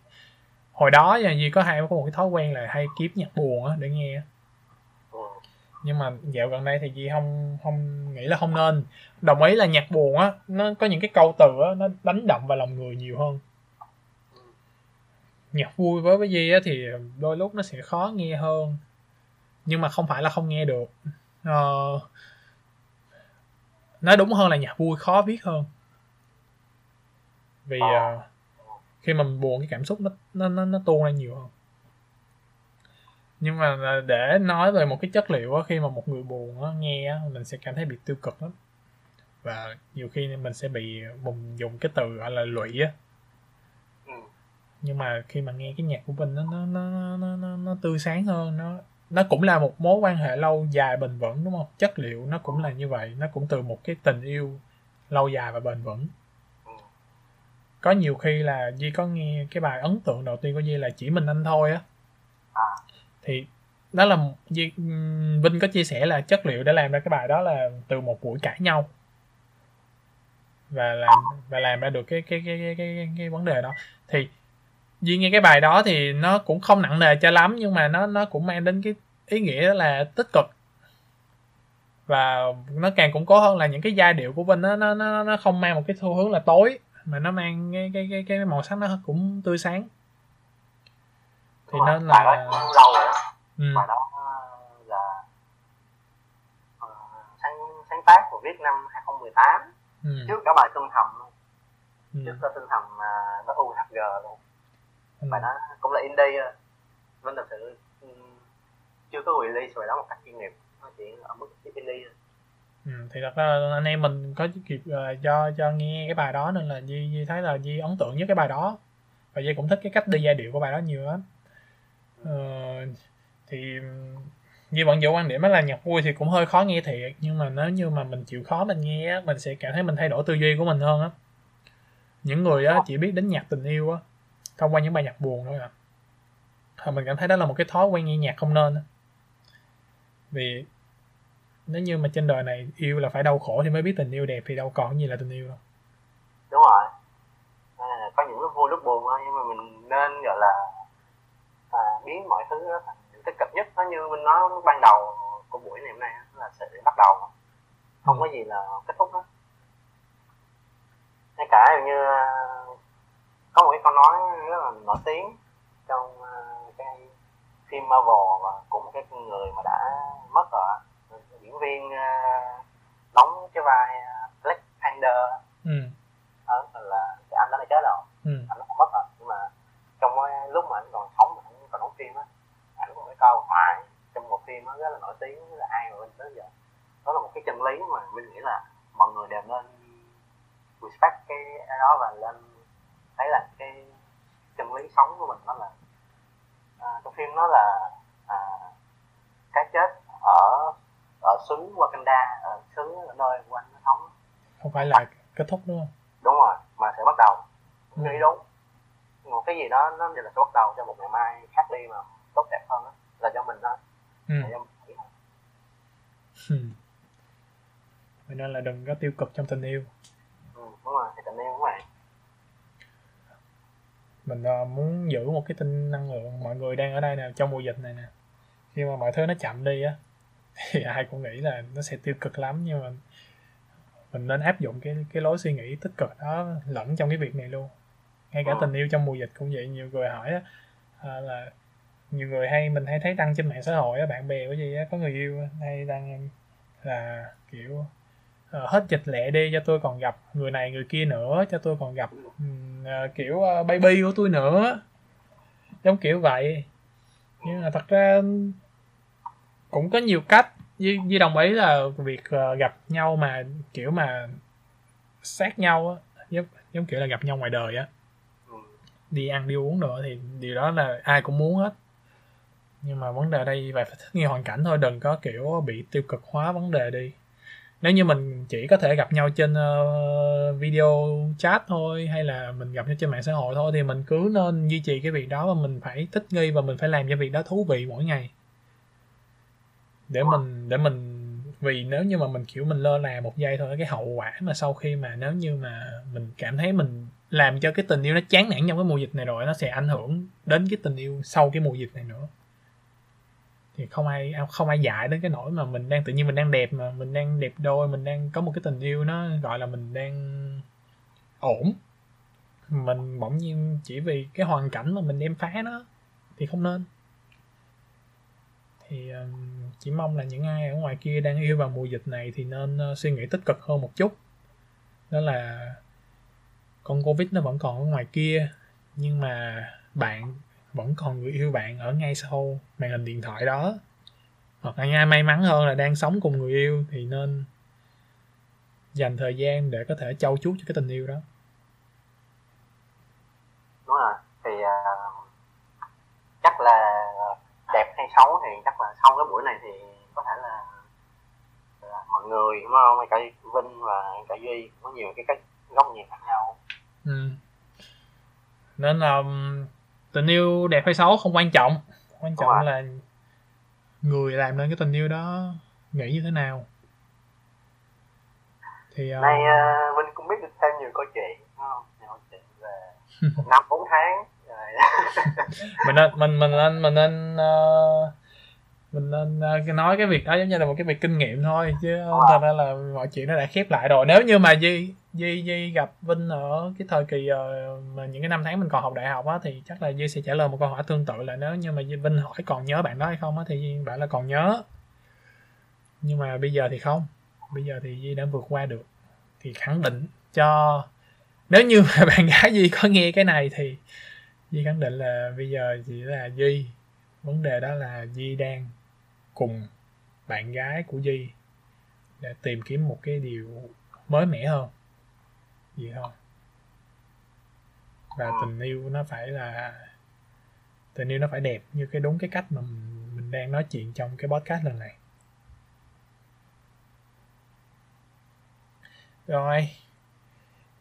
[SPEAKER 1] hồi đó nha Duy có hay có một cái thói quen là hay kiếm nhạc buồn á để nghe
[SPEAKER 2] ừ.
[SPEAKER 1] nhưng mà dạo gần đây thì Duy không không nghĩ là không nên. Đồng ý là nhạc buồn á nó có những cái câu từ á nó đánh động vào lòng người nhiều hơn nhạc vui với cái gì á thì đôi lúc nó sẽ khó nghe hơn. Nhưng mà không phải là không nghe được. Ờ, nói đúng hơn là nhạc vui khó viết hơn. Vì uh, khi mà mình buồn cái cảm xúc nó nó nó, nó tuôn ra nhiều hơn. Nhưng mà à, để nói về một cái chất liệu á khi mà một người buồn á nghe á mình sẽ cảm thấy bị tiêu cực lắm. Và nhiều khi mình sẽ bị bùng dùng cái từ gọi là lụy á nhưng mà khi mà nghe cái nhạc của mình nó nó nó nó nó, nó tươi sáng hơn nó nó cũng là một mối quan hệ lâu dài bền vững đúng không? Chất liệu nó cũng là như vậy nó cũng từ một cái tình yêu lâu dài và bền vững.
[SPEAKER 2] Ừ.
[SPEAKER 1] có nhiều khi là Duy có nghe cái bài ấn tượng đầu tiên của Duy là chỉ mình anh thôi á.
[SPEAKER 2] À.
[SPEAKER 1] thì đó là ừm, Vinh có chia sẻ là chất liệu để làm ra cái bài đó là từ một buổi cãi nhau. Và làm và làm ra được cái cái cái cái cái, cái vấn đề đó. Thì Duy nghe cái bài đó thì nó cũng không nặng nề cho lắm nhưng mà nó nó cũng mang đến cái ý nghĩa là tích cực. Và nó càng củng cố hơn là những cái giai điệu của Vinh nó nó nó nó không mang một cái xu hướng là tối mà nó mang cái cái cái cái màu sắc nó cũng tươi sáng. Thì
[SPEAKER 2] rồi.
[SPEAKER 1] nên
[SPEAKER 2] bài
[SPEAKER 1] là
[SPEAKER 2] đó cũng lâu rồi đó.
[SPEAKER 1] ừ,
[SPEAKER 2] bài đó ờ, là ờ, sáng sáng tác của viết năm 2018
[SPEAKER 1] ừ,
[SPEAKER 2] trước cả bài Tương Thầm
[SPEAKER 1] ừ,
[SPEAKER 2] trước cả Tương Thầm uh, nó UHG luôn
[SPEAKER 1] ừ.
[SPEAKER 2] bài đó cũng là indie á. Vinh thật sự ừ, chưa có release bài đó một cách chuyên nghiệp nó chỉ ở mức indie.
[SPEAKER 1] Ừ, thì thật ra anh em mình có kịp ờ, cho cho nghe cái bài đó nên là Duy, Duy thấy là Duy ấn tượng với cái bài đó và Duy cũng thích cái cách đi giai điệu của bài đó nhiều lắm ờ, thì ừm, Duy vẫn giữ quan điểm là nhạc vui thì cũng hơi khó nghe thiệt nhưng mà nếu như mà mình chịu khó mình nghe á, mình sẽ cảm thấy mình thay đổi tư duy của mình hơn á những người á chỉ biết đến nhạc tình yêu á thông qua những bài nhạc buồn thôi à Và mình cảm thấy đó là một cái thói quen nghe nhạc không nên á. vì nếu như mà trên đời này yêu là phải đau khổ thì mới biết tình yêu đẹp thì đâu còn gì là tình yêu đâu.
[SPEAKER 2] Đúng rồi. Là có những lúc vui lúc buồn thôi nhưng mà mình nên gọi là à, biến mọi thứ thành những tích cực nhất. Nó như mình nói ban đầu của buổi ngày hôm nay là sẽ bắt đầu. Không có gì là kết thúc hết. Ngay cả như à, có một cái câu nói rất là nổi tiếng trong à, cái phim Marvel và một cái người mà đã mất rồi diễn viên à, đóng cái vai à, Black Panther
[SPEAKER 1] ừ.
[SPEAKER 2] Đó là cái anh đó là chết rồi.
[SPEAKER 1] Ừ.
[SPEAKER 2] Anh không mất rồi. Nhưng mà trong cái lúc mà anh còn sống anh còn đóng phim á ảnh có một cái câu thoại trong một phim rất là nổi tiếng là ai mà mình tới giờ. Đó là một cái chân lý mà mình nghĩ là mọi người đều nên respect cái đó và lên thấy là cái chân lý sống của mình nó là à, trong phim nó là à, cái chết ở ở xứ Wakanda ở xứ ở nơi của anh nó sống
[SPEAKER 1] không phải là kết thúc đúng không
[SPEAKER 2] đúng rồi mà sẽ bắt đầu
[SPEAKER 1] Ừ.
[SPEAKER 2] nghĩ đúng một cái gì đó nó như là sẽ bắt đầu cho một ngày mai khác đi mà tốt đẹp hơn đó. là cho mình thôi
[SPEAKER 1] ừ.
[SPEAKER 2] là cho mình nghĩ thôi.
[SPEAKER 1] ừ. Vậy nên là đừng có tiêu cực trong tình yêu
[SPEAKER 2] ừ, đúng rồi thì tình yêu cũng vậy
[SPEAKER 1] mình ờ, muốn giữ một cái tinh năng lượng. Mọi người đang ở đây nè trong mùa dịch này nè. Khi mà mọi thứ nó chậm đi á thì ai cũng nghĩ là nó sẽ tiêu cực lắm nhưng mà mình nên áp dụng cái cái lối suy nghĩ tích cực đó lẫn trong cái việc này luôn. Ngay cả
[SPEAKER 2] Ừ.
[SPEAKER 1] tình yêu trong mùa dịch cũng vậy. Nhiều người hỏi á à, là nhiều người hay mình hay thấy đăng trên mạng xã hội á bạn bè cái gì á có người yêu hay đăng là kiểu ờ, hết dịch lẹ đi cho tôi còn gặp người này người kia nữa cho tôi còn gặp ừm, À, kiểu à, baby của tôi nữa. Giống kiểu vậy. Nhưng mà thật ra cũng có nhiều cách. Với, với đồng ý là việc à, gặp nhau mà kiểu mà sát nhau á giống, giống kiểu là gặp nhau ngoài đời á. Đi ăn đi uống nữa thì điều đó là ai cũng muốn hết. Nhưng mà vấn đề đây phải thích nghi hoàn cảnh thôi đừng có kiểu bị tiêu cực hóa vấn đề đi nếu như mình chỉ có thể gặp nhau trên uh, video chat thôi hay là mình gặp nhau trên mạng xã hội thôi thì mình cứ nên duy trì cái việc đó và mình phải thích nghi và mình phải làm cho việc đó thú vị mỗi ngày. Để mình để mình vì nếu như mà mình kiểu mình lơ là một giây thôi cái hậu quả mà sau khi mà nếu như mà mình cảm thấy mình làm cho cái tình yêu nó chán nản trong cái mùa dịch này rồi nó sẽ ảnh hưởng đến cái tình yêu sau cái mùa dịch này nữa thì không ai không ai dạy đến cái nỗi mà mình đang, tự nhiên mình đang đẹp mà, mình đang đẹp đôi, mình đang có một cái tình yêu nó gọi là mình đang ổn. Mình bỗng nhiên chỉ vì cái hoàn cảnh mà mình đem phá nó thì không nên. Thì chỉ mong là những ai ở ngoài kia đang yêu vào mùa dịch này thì nên ờ, suy nghĩ tích cực hơn một chút. Đó là con covid nó vẫn còn ở ngoài kia, nhưng mà bạn vẫn còn người yêu bạn ở ngay sau màn hình điện thoại đó. Hoặc là ai may mắn hơn là đang sống cùng người yêu thì nên dành thời gian để có thể trau chuốt cho cái tình yêu đó.
[SPEAKER 2] Đúng rồi. Thì uh, chắc là đẹp hay xấu thì chắc là sau cái buổi này thì có thể là, là mọi người đúng không? Cả vinh và cả duy có nhiều cái cách góc nhìn khác nhau.
[SPEAKER 1] Ừ. nên là tình yêu đẹp hay xấu không quan trọng. Quan trọng là người làm nên cái tình yêu đó nghĩ như thế nào.
[SPEAKER 2] Thì uh... nay uh, vinh cũng biết được thêm nhiều câu chuyện không? Nhiều câu chuyện về năm bốn tháng.
[SPEAKER 1] Mình nên mình mình nên mình nên uh, mình nên uh, nói cái việc đó giống như là một cái việc kinh nghiệm thôi chứ wow. thật ra là mọi chuyện nó đã khép lại rồi. Nếu như mà di di di gặp vinh ở cái thời kỳ ờ, mà những cái năm tháng mình còn học đại học á, thì chắc là di sẽ trả lời một câu hỏi tương tự là nếu như mà vinh hỏi còn nhớ bạn đó hay không á, thì di bảo là còn nhớ. Nhưng mà bây giờ thì không. Bây giờ thì di đã vượt qua được. Thì khẳng định cho, nếu như mà bạn gái Di có nghe cái này thì Di khẳng định là bây giờ chỉ là Di. Vấn đề đó là Di đang cùng bạn gái của Di để tìm kiếm một cái điều mới mẻ hơn gì thôi và tình yêu nó phải là tình yêu nó phải đẹp như cái đúng cái cách mà mình, mình đang nói chuyện trong cái podcast lần này rồi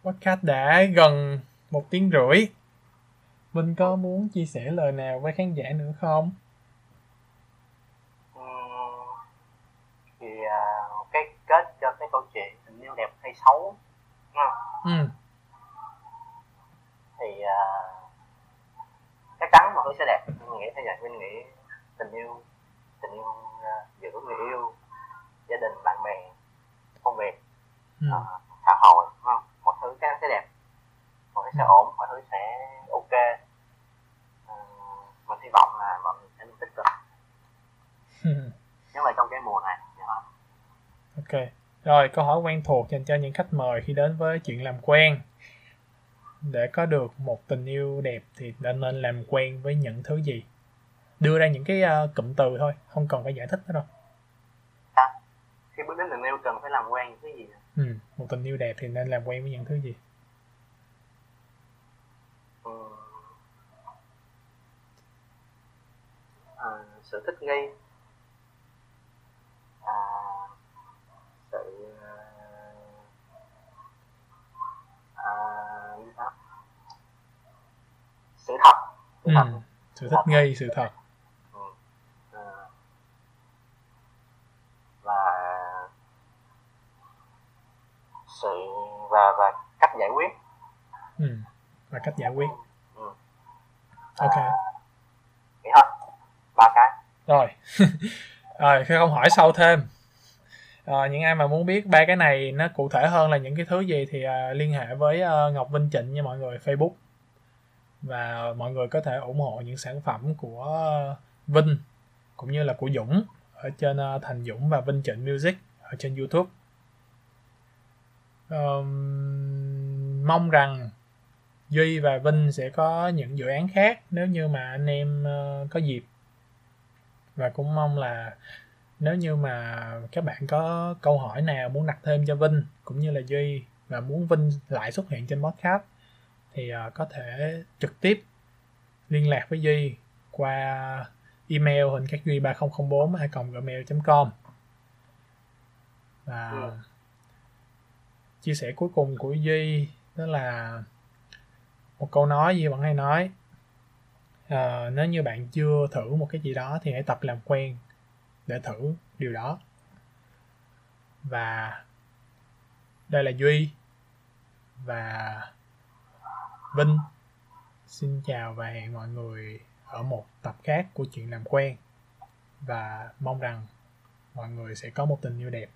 [SPEAKER 1] podcast đã gần một tiếng rưỡi mình có muốn chia sẻ lời nào với khán giả nữa không?
[SPEAKER 2] Ừ, thì uh, cái kết cho cái câu chuyện tình yêu đẹp hay xấu. Ừ. thì uh, chắc chắn mọi thứ sẽ đẹp mình nghĩ thế vậy mình nghĩ tình yêu tình yêu uh, giữa người yêu gia đình bạn bè công việc ừ. uh, xã hội không? mọi thứ chắc sẽ đẹp mọi thứ sẽ ừ. ổn mọi thứ sẽ ok mình hy vọng là mọi người sẽ tích cực nhất là trong cái mùa này dạ.
[SPEAKER 1] ok rồi câu hỏi quen thuộc dành cho những khách mời khi đến với chuyện làm quen. Để có được một tình yêu đẹp thì nên nên làm quen với những thứ gì? Đưa ra những cái uh, cụm từ thôi không cần phải giải thích nữa đâu.
[SPEAKER 2] À, khi bước đến tình yêu cần phải làm quen những thứ gì
[SPEAKER 1] ừ, một tình yêu đẹp thì nên làm quen với những thứ gì?
[SPEAKER 2] Sự thích nghi à, sự à, à sự thật
[SPEAKER 1] sự, thật. Ừ, sự thích nghi sự thật. Ừ. à,
[SPEAKER 2] và sự và và cách giải quyết.
[SPEAKER 1] Ừ. và cách giải quyết. Ừ. ok. À,
[SPEAKER 2] vậy thôi ba cái.
[SPEAKER 1] Rồi. Rồi khi không hỏi sâu thêm. À, những ai mà muốn biết ba cái này nó cụ thể hơn là những cái thứ gì thì à, liên hệ với à, Ngọc Vinh Trịnh nha mọi người Facebook và mọi người có thể ủng hộ những sản phẩm của Vinh cũng như là của Dũng ở trên ờ, Thành Dũng và Vinh Trịnh Music ở trên YouTube. Um, mong rằng Duy và Vinh sẽ có những dự án khác nếu như mà anh em uh, có dịp. Và cũng mong là nếu như mà các bạn có câu hỏi nào muốn đặt thêm cho Vinh cũng như là Duy và muốn Vinh lại xuất hiện trên podcast thì uh, có thể trực tiếp liên lạc với Duy qua email hình các duy 3004 hay gmail.com và ừ. chia sẻ cuối cùng của Duy đó là một câu nói gì vẫn hay nói à, nếu như bạn chưa thử một cái gì đó thì hãy tập làm quen để thử điều đó và đây là duy và vinh. Xin chào và hẹn mọi người ở một tập khác của chuyện làm quen. Và mong rằng mọi người sẽ có một tình yêu đẹp.